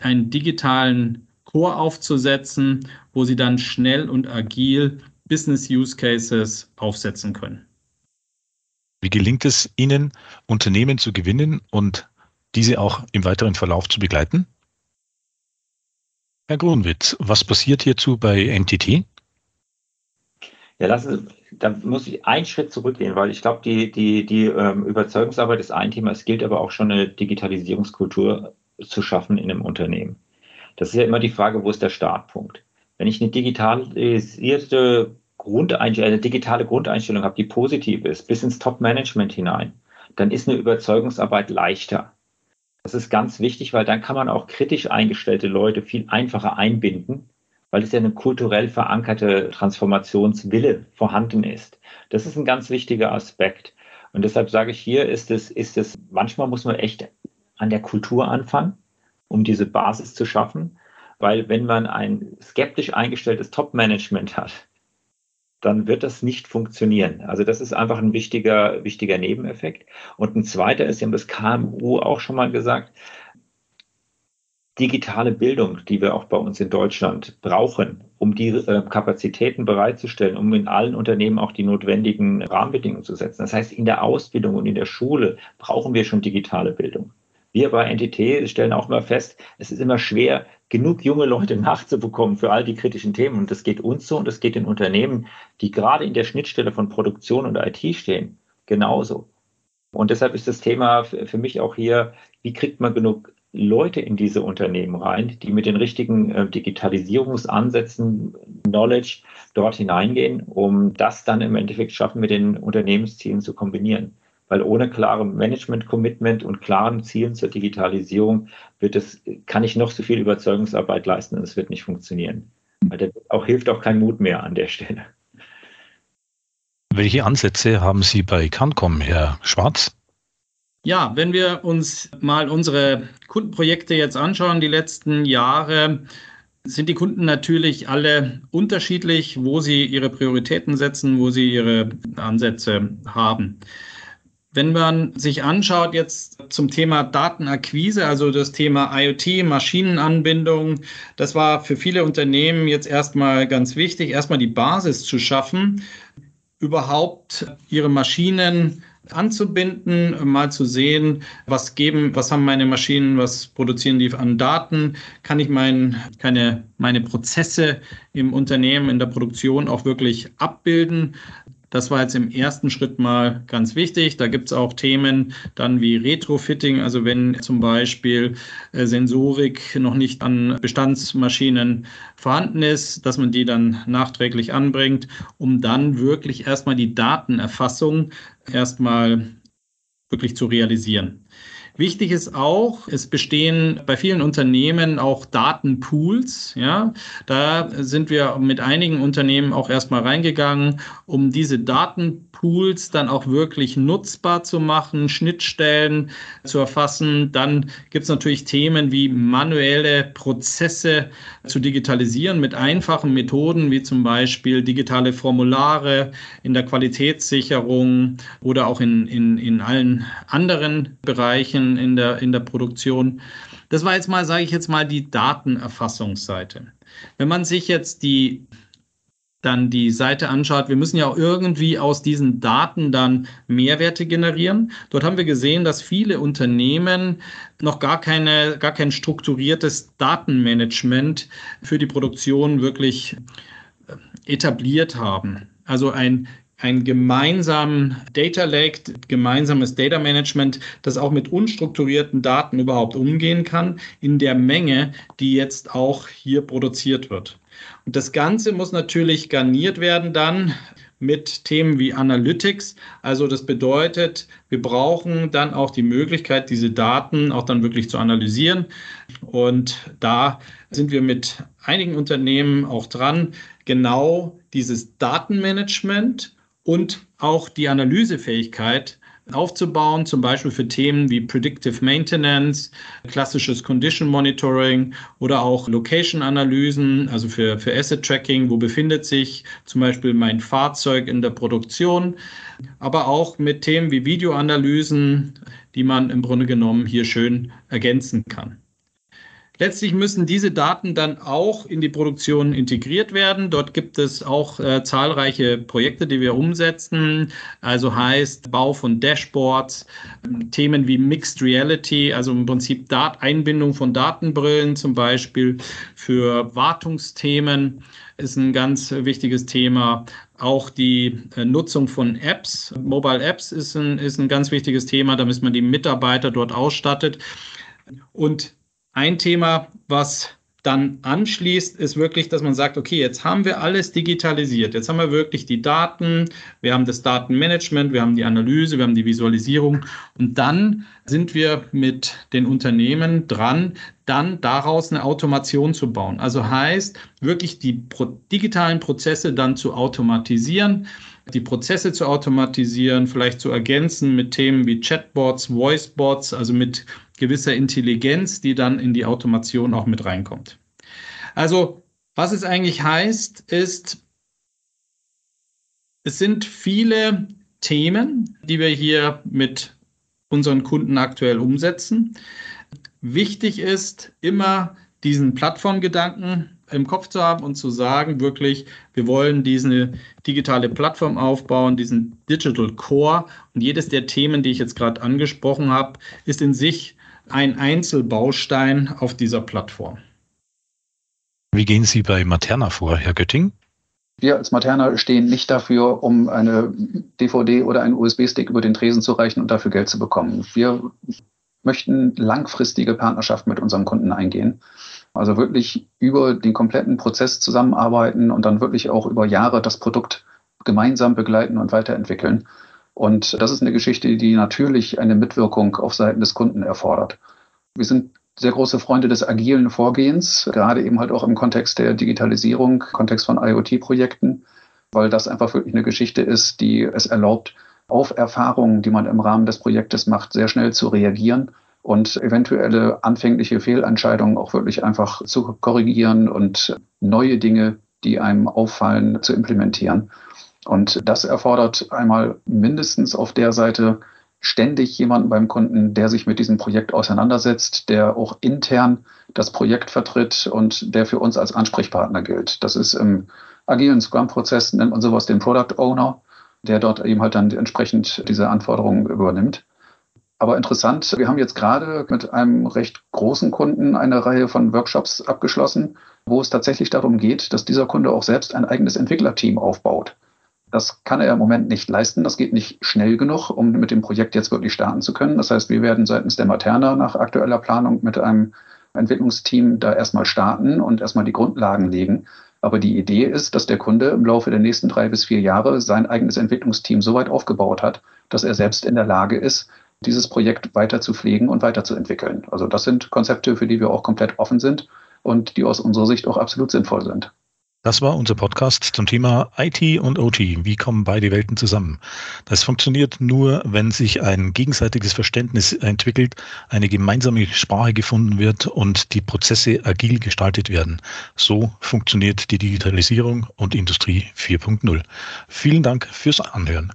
einen digitalen Core aufzusetzen, wo sie dann schnell und agil Business Use Cases aufsetzen können. Wie gelingt es Ihnen, Unternehmen zu gewinnen und diese auch im weiteren Verlauf zu begleiten? Herr Grunwitz, was passiert hierzu bei NTT? Ja, lassen Sie, da muss ich einen Schritt zurückgehen, weil ich glaube, die, die, die ähm, Überzeugungsarbeit ist ein Thema. Es gilt aber auch schon eine Digitalisierungskultur zu schaffen in einem Unternehmen. Das ist ja immer die Frage, wo ist der Startpunkt? Wenn ich eine digitalisierte Grundeinstellung, eine digitale Grundeinstellung habe, die positiv ist, bis ins Top-Management hinein, dann ist eine Überzeugungsarbeit leichter. Das ist ganz wichtig, weil dann kann man auch kritisch eingestellte Leute viel einfacher einbinden, weil es ja eine kulturell verankerte Transformationswille vorhanden ist. Das ist ein ganz wichtiger Aspekt. Und deshalb sage ich hier, ist es, ist es, manchmal muss man echt an der Kultur anfangen, um diese Basis zu schaffen. Weil wenn man ein skeptisch eingestelltes Top-Management hat, dann wird das nicht funktionieren. Also das ist einfach ein wichtiger, wichtiger Nebeneffekt. Und ein zweiter ist, Sie haben das KMU auch schon mal gesagt, digitale Bildung, die wir auch bei uns in Deutschland brauchen, um die äh, Kapazitäten bereitzustellen, um in allen Unternehmen auch die notwendigen Rahmenbedingungen zu setzen. Das heißt, in der Ausbildung und in der Schule brauchen wir schon digitale Bildung. Wir bei NTT stellen auch immer fest, es ist immer schwer, genug junge Leute nachzubekommen für all die kritischen Themen. Und das geht uns so und das geht den Unternehmen, die gerade in der Schnittstelle von Produktion und IT stehen, genauso. Und deshalb ist das Thema für mich auch hier, wie kriegt man genug Leute in diese Unternehmen rein, die mit den richtigen äh, Digitalisierungsansätzen, Knowledge dort hineingehen, um das dann im Endeffekt schaffen, mit den Unternehmenszielen zu kombinieren. Weil ohne klare Management-Commitment und klaren Zielen zur Digitalisierung wird es, kann ich noch so viel Überzeugungsarbeit leisten und es wird nicht funktionieren. Weil da auch hilft auch kein Mut mehr an der Stelle. Welche Ansätze haben Sie bei Cancom, Herr Schwarz? Ja, wenn wir uns mal unsere Kundenprojekte jetzt anschauen, die letzten Jahre, sind die Kunden natürlich alle unterschiedlich, wo sie ihre Prioritäten setzen, wo sie ihre Ansätze haben. Wenn man sich anschaut jetzt zum Thema Datenakquise, also das Thema IoT, Maschinenanbindung, das war für viele Unternehmen jetzt erstmal ganz wichtig, erstmal die Basis zu schaffen, überhaupt ihre Maschinen anzubinden, mal zu sehen, was geben, was haben meine Maschinen, was produzieren die an Daten, kann ich mein, keine, meine Prozesse im Unternehmen, in der Produktion auch wirklich abbilden. Das war jetzt im ersten Schritt mal ganz wichtig. Da gibt es auch Themen dann wie Retrofitting, also wenn zum Beispiel äh, Sensorik noch nicht an Bestandsmaschinen vorhanden ist, dass man die dann nachträglich anbringt, um dann wirklich erstmal die Datenerfassung erstmal wirklich zu realisieren. Wichtig ist auch, es bestehen bei vielen Unternehmen auch Datenpools. Ja, da sind wir mit einigen Unternehmen auch erstmal reingegangen, um diese Datenpools dann auch wirklich nutzbar zu machen, Schnittstellen zu erfassen. Dann gibt es natürlich Themen wie manuelle Prozesse zu digitalisieren mit einfachen Methoden, wie zum Beispiel digitale Formulare in der Qualitätssicherung oder auch in, in, in allen anderen Bereichen in der, in der Produktion. Das war jetzt mal, sage ich jetzt mal, die Datenerfassungsseite. Wenn man sich jetzt die dann die Seite anschaut, wir müssen ja auch irgendwie aus diesen Daten dann Mehrwerte generieren. Dort haben wir gesehen, dass viele Unternehmen noch gar keine, gar kein strukturiertes Datenmanagement für die Produktion wirklich äh, etabliert haben. Also ein ein gemeinsamen Data Lake, gemeinsames Data Management, das auch mit unstrukturierten Daten überhaupt umgehen kann, in der Menge, die jetzt auch hier produziert wird. Und das Ganze muss natürlich garniert werden dann mit Themen wie Analytics. Also das bedeutet, wir brauchen dann auch die Möglichkeit, diese Daten auch dann wirklich zu analysieren. Und da sind wir mit einigen Unternehmen auch dran, genau dieses Datenmanagement und auch die Analysefähigkeit aufzubauen, zum Beispiel für Themen wie Predictive Maintenance, klassisches Condition Monitoring oder auch Location-Analysen, also für, für Asset Tracking, wo befindet sich zum Beispiel mein Fahrzeug in der Produktion, aber auch mit Themen wie Videoanalysen, die man im Grunde genommen hier schön ergänzen kann. Letztlich müssen diese Daten dann auch in die Produktion integriert werden. Dort gibt es auch äh, zahlreiche Projekte, die wir umsetzen. Also heißt Bau von Dashboards, Themen wie Mixed Reality, also im Prinzip Dat Einbindung von Datenbrillen zum Beispiel für Wartungsthemen ist ein ganz wichtiges Thema. Auch die äh, Nutzung von Apps, Mobile Apps ist ein, ist ein ganz wichtiges Thema, damit man die Mitarbeiter dort ausstattet. Und ein Thema, was dann anschließt, ist wirklich, dass man sagt, okay, jetzt haben wir alles digitalisiert. Jetzt haben wir wirklich die Daten, wir haben das Datenmanagement, wir haben die Analyse, wir haben die Visualisierung und dann sind wir mit den Unternehmen dran, dann daraus eine Automation zu bauen. Also heißt wirklich die digitalen Prozesse dann zu automatisieren die Prozesse zu automatisieren, vielleicht zu ergänzen mit Themen wie Chatbots, Voicebots, also mit gewisser Intelligenz, die dann in die Automation auch mit reinkommt. Also was es eigentlich heißt, ist, es sind viele Themen, die wir hier mit unseren Kunden aktuell umsetzen. Wichtig ist immer diesen Plattformgedanken im Kopf zu haben und zu sagen, wirklich, wir wollen diese digitale Plattform aufbauen, diesen Digital Core. Und jedes der Themen, die ich jetzt gerade angesprochen habe, ist in sich ein Einzelbaustein auf dieser Plattform. Wie gehen Sie bei Materna vor, Herr Götting? Wir als Materna stehen nicht dafür, um eine DVD oder einen USB-Stick über den Tresen zu reichen und dafür Geld zu bekommen. Wir möchten langfristige Partnerschaft mit unseren Kunden eingehen. Also wirklich über den kompletten Prozess zusammenarbeiten und dann wirklich auch über Jahre das Produkt gemeinsam begleiten und weiterentwickeln. Und das ist eine Geschichte, die natürlich eine Mitwirkung auf Seiten des Kunden erfordert. Wir sind sehr große Freunde des agilen Vorgehens, gerade eben halt auch im Kontext der Digitalisierung, Kontext von IoT-Projekten, weil das einfach wirklich eine Geschichte ist, die es erlaubt, auf Erfahrungen, die man im Rahmen des Projektes macht, sehr schnell zu reagieren und eventuelle anfängliche Fehlentscheidungen auch wirklich einfach zu korrigieren und neue Dinge, die einem auffallen, zu implementieren. Und das erfordert einmal mindestens auf der Seite ständig jemanden beim Kunden, der sich mit diesem Projekt auseinandersetzt, der auch intern das Projekt vertritt und der für uns als Ansprechpartner gilt. Das ist im agilen Scrum-Prozess, nennt man sowas den Product Owner, der dort eben halt dann entsprechend diese Anforderungen übernimmt. Aber interessant, wir haben jetzt gerade mit einem recht großen Kunden eine Reihe von Workshops abgeschlossen, wo es tatsächlich darum geht, dass dieser Kunde auch selbst ein eigenes Entwicklerteam aufbaut. Das kann er im Moment nicht leisten. Das geht nicht schnell genug, um mit dem Projekt jetzt wirklich starten zu können. Das heißt, wir werden seitens der Materna nach aktueller Planung mit einem Entwicklungsteam da erstmal starten und erstmal die Grundlagen legen. Aber die Idee ist, dass der Kunde im Laufe der nächsten drei bis vier Jahre sein eigenes Entwicklungsteam so weit aufgebaut hat, dass er selbst in der Lage ist, dieses Projekt weiter zu pflegen und weiterzuentwickeln. Also das sind Konzepte, für die wir auch komplett offen sind und die aus unserer Sicht auch absolut sinnvoll sind. Das war unser Podcast zum Thema IT und OT. Wie kommen beide Welten zusammen? Das funktioniert nur, wenn sich ein gegenseitiges Verständnis entwickelt, eine gemeinsame Sprache gefunden wird und die Prozesse agil gestaltet werden. So funktioniert die Digitalisierung und Industrie 4.0. Vielen Dank fürs Anhören.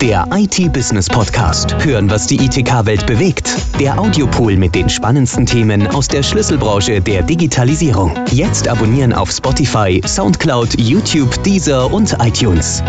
Der IT-Business Podcast. Hören, was die ITK-Welt bewegt. Der Audiopool mit den spannendsten Themen aus der Schlüsselbranche der Digitalisierung. Jetzt abonnieren auf Spotify, Soundcloud, YouTube, Deezer und iTunes.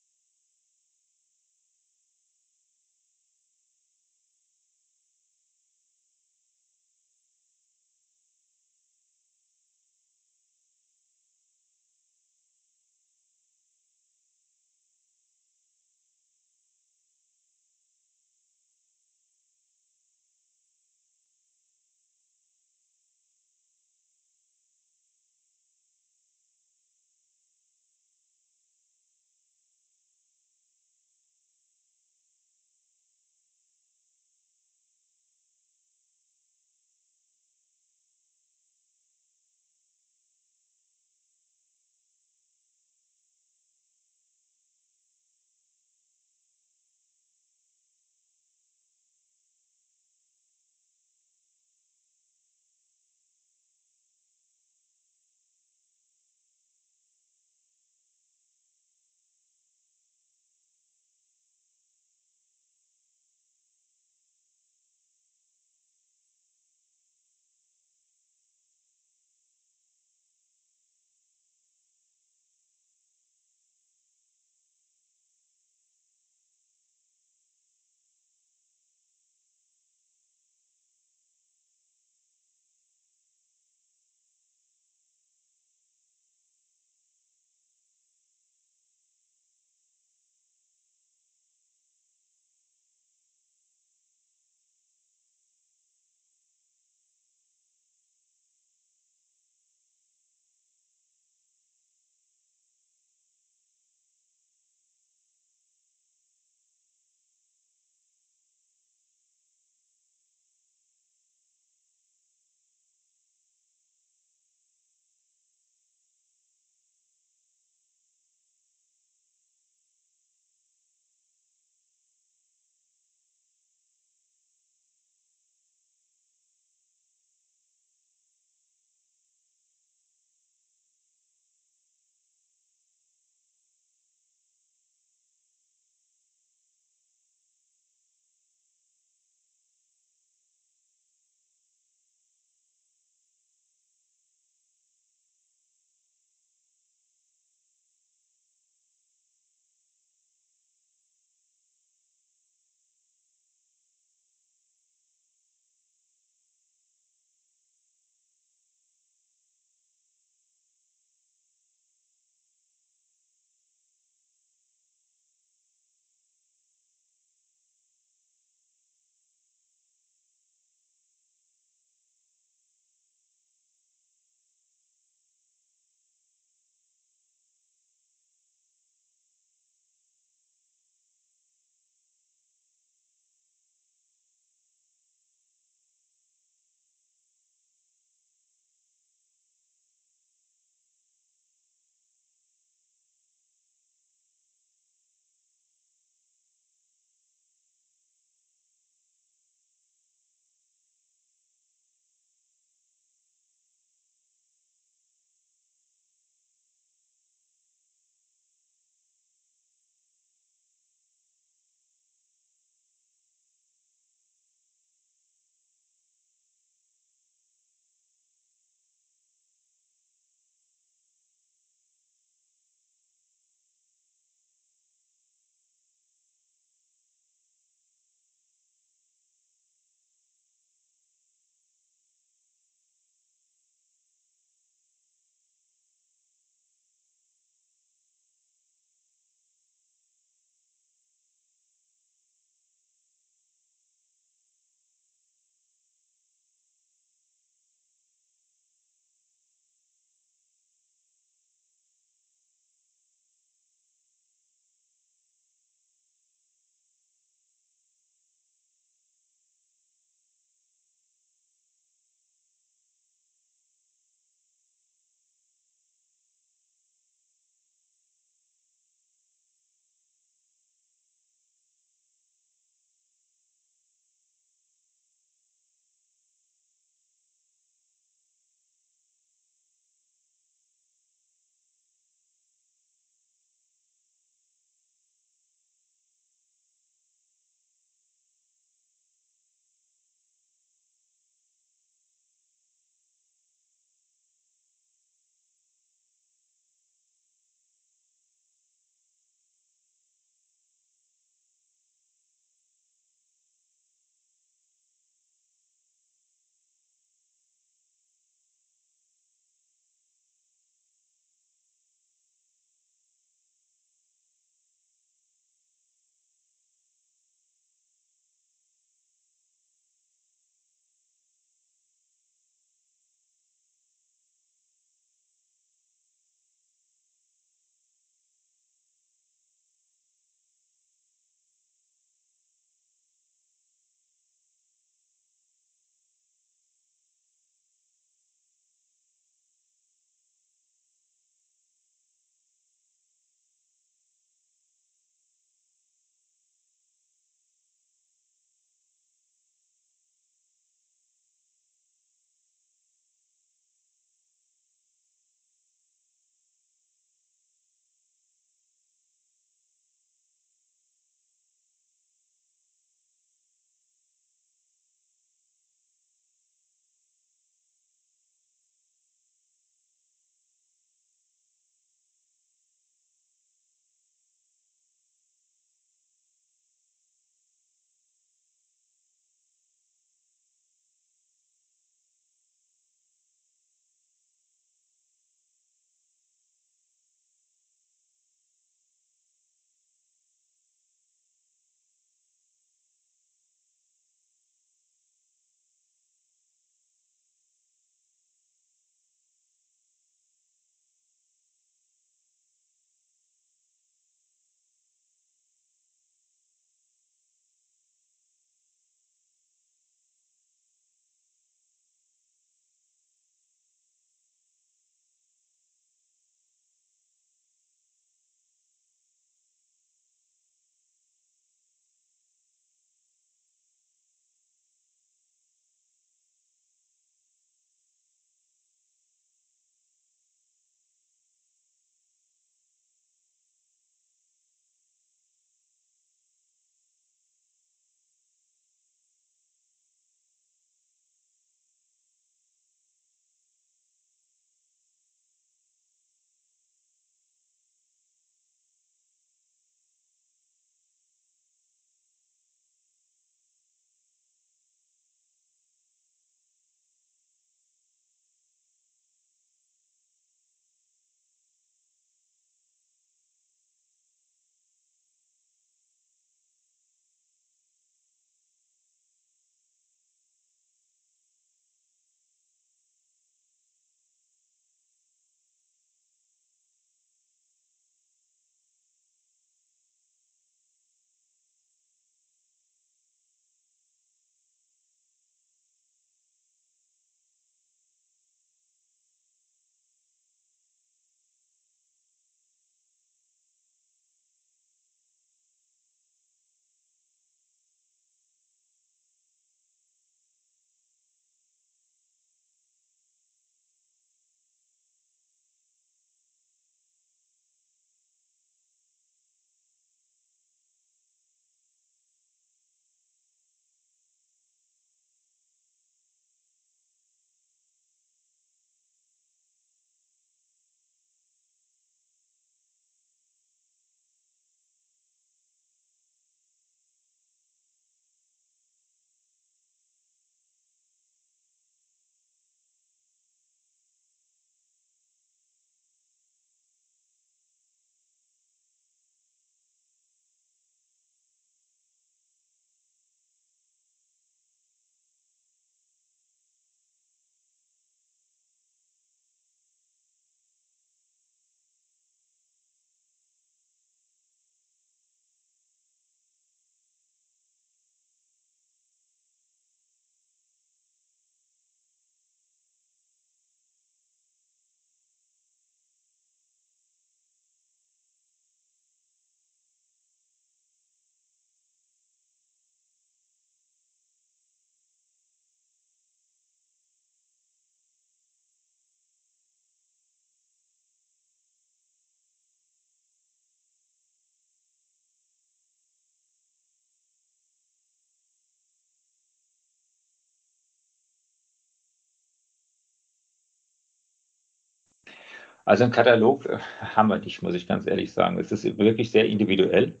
Also ein Katalog äh, haben wir nicht, muss ich ganz ehrlich sagen. Es ist wirklich sehr individuell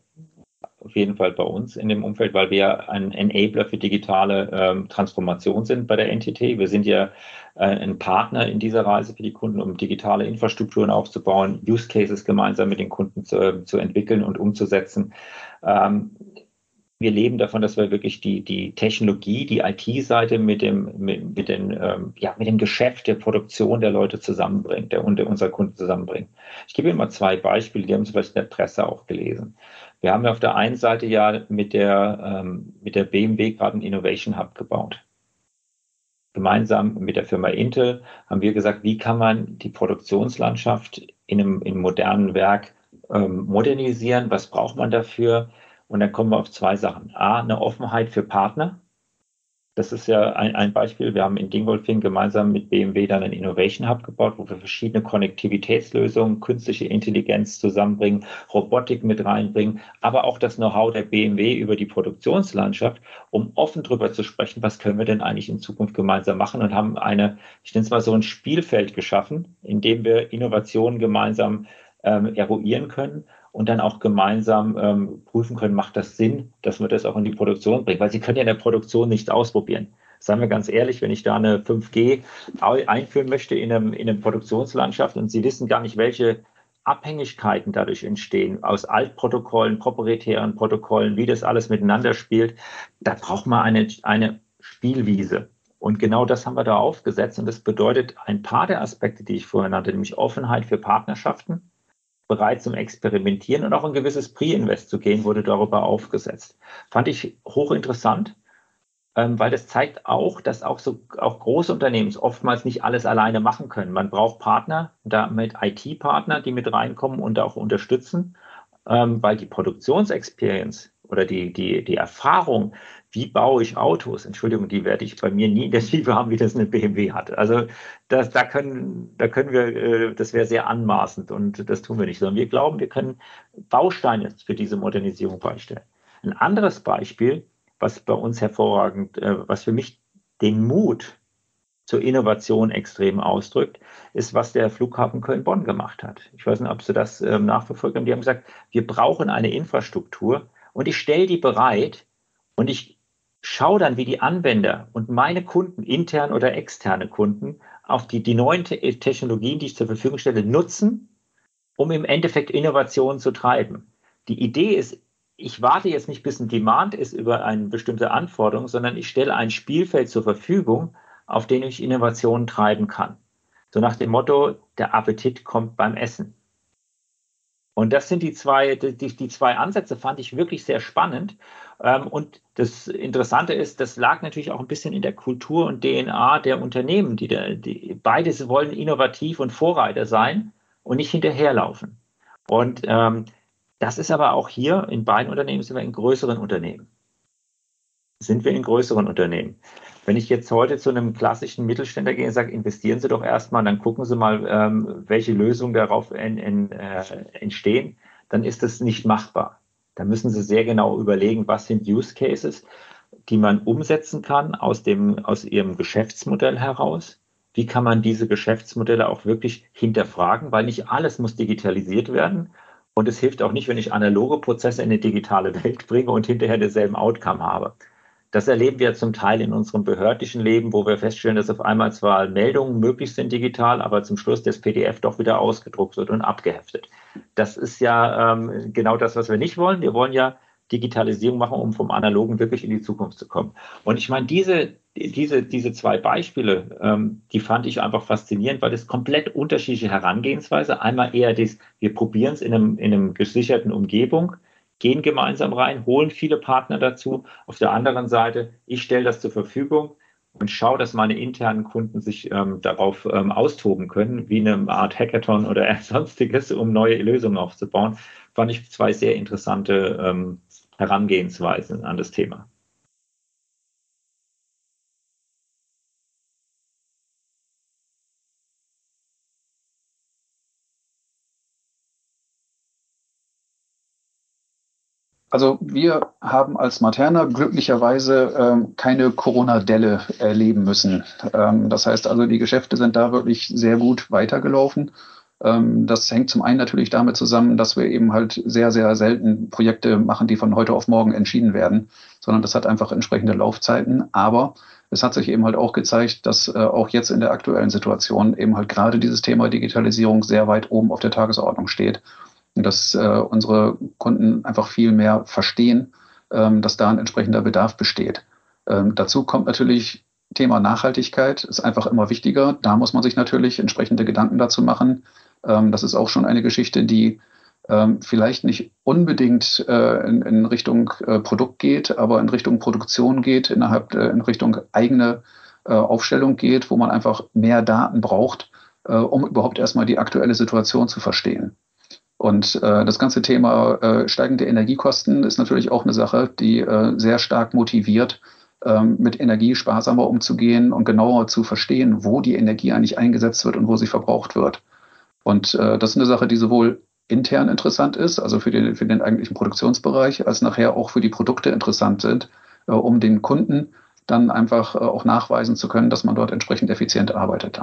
auf jeden Fall bei uns in dem Umfeld, weil wir ein Enabler für digitale ähm, Transformation sind bei der NTT. Wir sind ja äh, ein Partner in dieser Reise für die Kunden, um digitale Infrastrukturen aufzubauen, Use Cases gemeinsam mit den Kunden zu, äh, zu entwickeln und umzusetzen. Ähm, wir leben davon, dass wir wirklich die, die Technologie, die IT-Seite mit dem, mit, mit, den, ähm, ja, mit dem Geschäft der Produktion der Leute zusammenbringt, der, der unserer Kunden zusammenbringt. Ich gebe Ihnen mal zwei Beispiele, die haben Sie vielleicht in der Presse auch gelesen. Wir haben ja auf der einen Seite ja mit der, ähm, mit der BMW gerade einen Innovation Hub gebaut. Gemeinsam mit der Firma Intel haben wir gesagt, wie kann man die Produktionslandschaft in einem, in einem modernen Werk ähm, modernisieren? Was braucht man dafür? Und dann kommen wir auf zwei Sachen. A, eine Offenheit für Partner. Das ist ja ein, ein Beispiel. Wir haben in Dingolfing gemeinsam mit BMW dann einen Innovation Hub gebaut, wo wir verschiedene Konnektivitätslösungen, künstliche Intelligenz zusammenbringen, Robotik mit reinbringen, aber auch das Know-how der BMW über die Produktionslandschaft, um offen darüber zu sprechen, was können wir denn eigentlich in Zukunft gemeinsam machen und haben eine, ich nenne es mal so ein Spielfeld geschaffen, in dem wir Innovationen gemeinsam ähm, eruieren können und dann auch gemeinsam ähm, prüfen können, macht das Sinn, dass man das auch in die Produktion bringt, weil sie können ja in der Produktion nichts ausprobieren. Sagen wir ganz ehrlich, wenn ich da eine 5G einführen möchte in einem, in einem Produktionslandschaft und Sie wissen gar nicht, welche Abhängigkeiten dadurch entstehen, aus Altprotokollen, proprietären Protokollen, wie das alles miteinander spielt, da braucht man eine, eine Spielwiese. Und genau das haben wir da aufgesetzt. Und das bedeutet ein paar der Aspekte, die ich vorhin nannte, nämlich Offenheit für Partnerschaften, bereit zum Experimentieren und auch ein gewisses Pre-Invest zu gehen, wurde darüber aufgesetzt. Fand ich hochinteressant, ähm, weil das zeigt auch, dass auch so auch große Unternehmen oftmals nicht alles alleine machen können. Man braucht Partner, damit IT-Partner, die mit reinkommen und auch unterstützen, ähm, weil die Produktionsexperience oder die, die, die Erfahrung, wie baue ich Autos? Entschuldigung, die werde ich bei mir nie in der Tiefe haben, wie das eine BMW hat. Also das, da können, da können wir, äh, das wäre sehr anmaßend und das tun wir nicht, sondern wir glauben, wir können Bausteine für diese Modernisierung beistellen. Ein anderes Beispiel, was bei uns hervorragend, äh, was für mich den Mut zur Innovation extrem ausdrückt, ist, was der Flughafen Köln-Bonn gemacht hat. Ich weiß nicht, ob Sie das ähm, nachverfolgt haben. Die haben gesagt, wir brauchen eine Infrastruktur und ich stelle die bereit und ich schaue dann, wie die Anwender und meine Kunden, intern oder externe Kunden, auf die, die neuen Te Technologien, die ich zur Verfügung stelle, nutzen, um im Endeffekt Innovationen zu treiben. Die Idee ist, ich warte jetzt nicht, bis ein Demand ist über eine bestimmte Anforderung, sondern ich stelle ein Spielfeld zur Verfügung, auf dem ich Innovationen treiben kann. So nach dem Motto, der Appetit kommt beim Essen. Und das sind die zwei, die, die zwei Ansätze fand ich wirklich sehr spannend. Ähm, und das Interessante ist, das lag natürlich auch ein bisschen in der Kultur und DNA der Unternehmen. Die, die, beides wollen innovativ und Vorreiter sein und nicht hinterherlaufen. Und ähm, das ist aber auch hier in beiden Unternehmen sind wir in größeren Unternehmen. Sind wir in größeren Unternehmen. Wenn ich jetzt heute zu einem klassischen Mittelständler gehe und sage, investieren Sie doch erstmal, dann gucken Sie mal, ähm, welche Lösungen darauf in, in, äh, entstehen, dann ist das nicht machbar. Da müssen Sie sehr genau überlegen, was sind Use Cases, die man umsetzen kann aus, dem, aus Ihrem Geschäftsmodell heraus. Wie kann man diese Geschäftsmodelle auch wirklich hinterfragen, weil nicht alles muss digitalisiert werden. Und es hilft auch nicht, wenn ich analoge Prozesse in eine digitale Welt bringe und hinterher denselben Outcome habe. Das erleben wir zum Teil in unserem behördlichen Leben, wo wir feststellen, dass auf einmal zwar Meldungen möglich sind digital, aber zum Schluss das PDF doch wieder ausgedruckt wird und abgeheftet. Das ist ja ähm, genau das, was wir nicht wollen. Wir wollen ja Digitalisierung machen, um vom Analogen wirklich in die Zukunft zu kommen. Und ich meine, diese, diese, diese zwei Beispiele, ähm, die fand ich einfach faszinierend, weil das komplett unterschiedliche Herangehensweise. Einmal eher das, wir probieren es in einem, in einem gesicherten Umgebung gehen gemeinsam rein, holen viele Partner dazu. Auf der anderen Seite, ich stelle das zur Verfügung und schaue, dass meine internen Kunden sich ähm, darauf ähm, austoben können, wie eine Art Hackathon oder sonstiges, um neue Lösungen aufzubauen, fand ich zwei sehr interessante ähm, Herangehensweisen an das Thema. Also wir haben als Materna glücklicherweise ähm, keine Corona-Delle erleben müssen. Ähm, das heißt also, die Geschäfte sind da wirklich sehr gut weitergelaufen. Ähm, das hängt zum einen natürlich damit zusammen, dass wir eben halt sehr, sehr selten Projekte machen, die von heute auf morgen entschieden werden, sondern das hat einfach entsprechende Laufzeiten. Aber es hat sich eben halt auch gezeigt, dass äh, auch jetzt in der aktuellen Situation eben halt gerade dieses Thema Digitalisierung sehr weit oben auf der Tagesordnung steht. Dass äh, unsere Kunden einfach viel mehr verstehen, ähm, dass da ein entsprechender Bedarf besteht. Ähm, dazu kommt natürlich Thema Nachhaltigkeit, ist einfach immer wichtiger. Da muss man sich natürlich entsprechende Gedanken dazu machen. Ähm, das ist auch schon eine Geschichte, die ähm, vielleicht nicht unbedingt äh, in, in, Richtung äh, Produkt geht, aber in Richtung Produktion geht, innerhalb äh, in Richtung eigene äh, Aufstellung geht, wo man einfach mehr Daten braucht, äh, um überhaupt erstmal die aktuelle Situation zu verstehen. Und äh, das ganze Thema steigende Energiekosten ist natürlich auch eine Sache, die sehr stark motiviert, ähm, mit Energie sparsamer umzugehen und genauer zu verstehen, wo die Energie eigentlich eingesetzt wird und wo sie verbraucht wird. Und äh, das ist eine Sache, die sowohl intern interessant ist, also für den, für den eigentlichen Produktionsbereich, als nachher auch für die Produkte interessant sind, äh, um den Kunden dann einfach äh, auch nachweisen zu können, dass man dort entsprechend effizient arbeitet.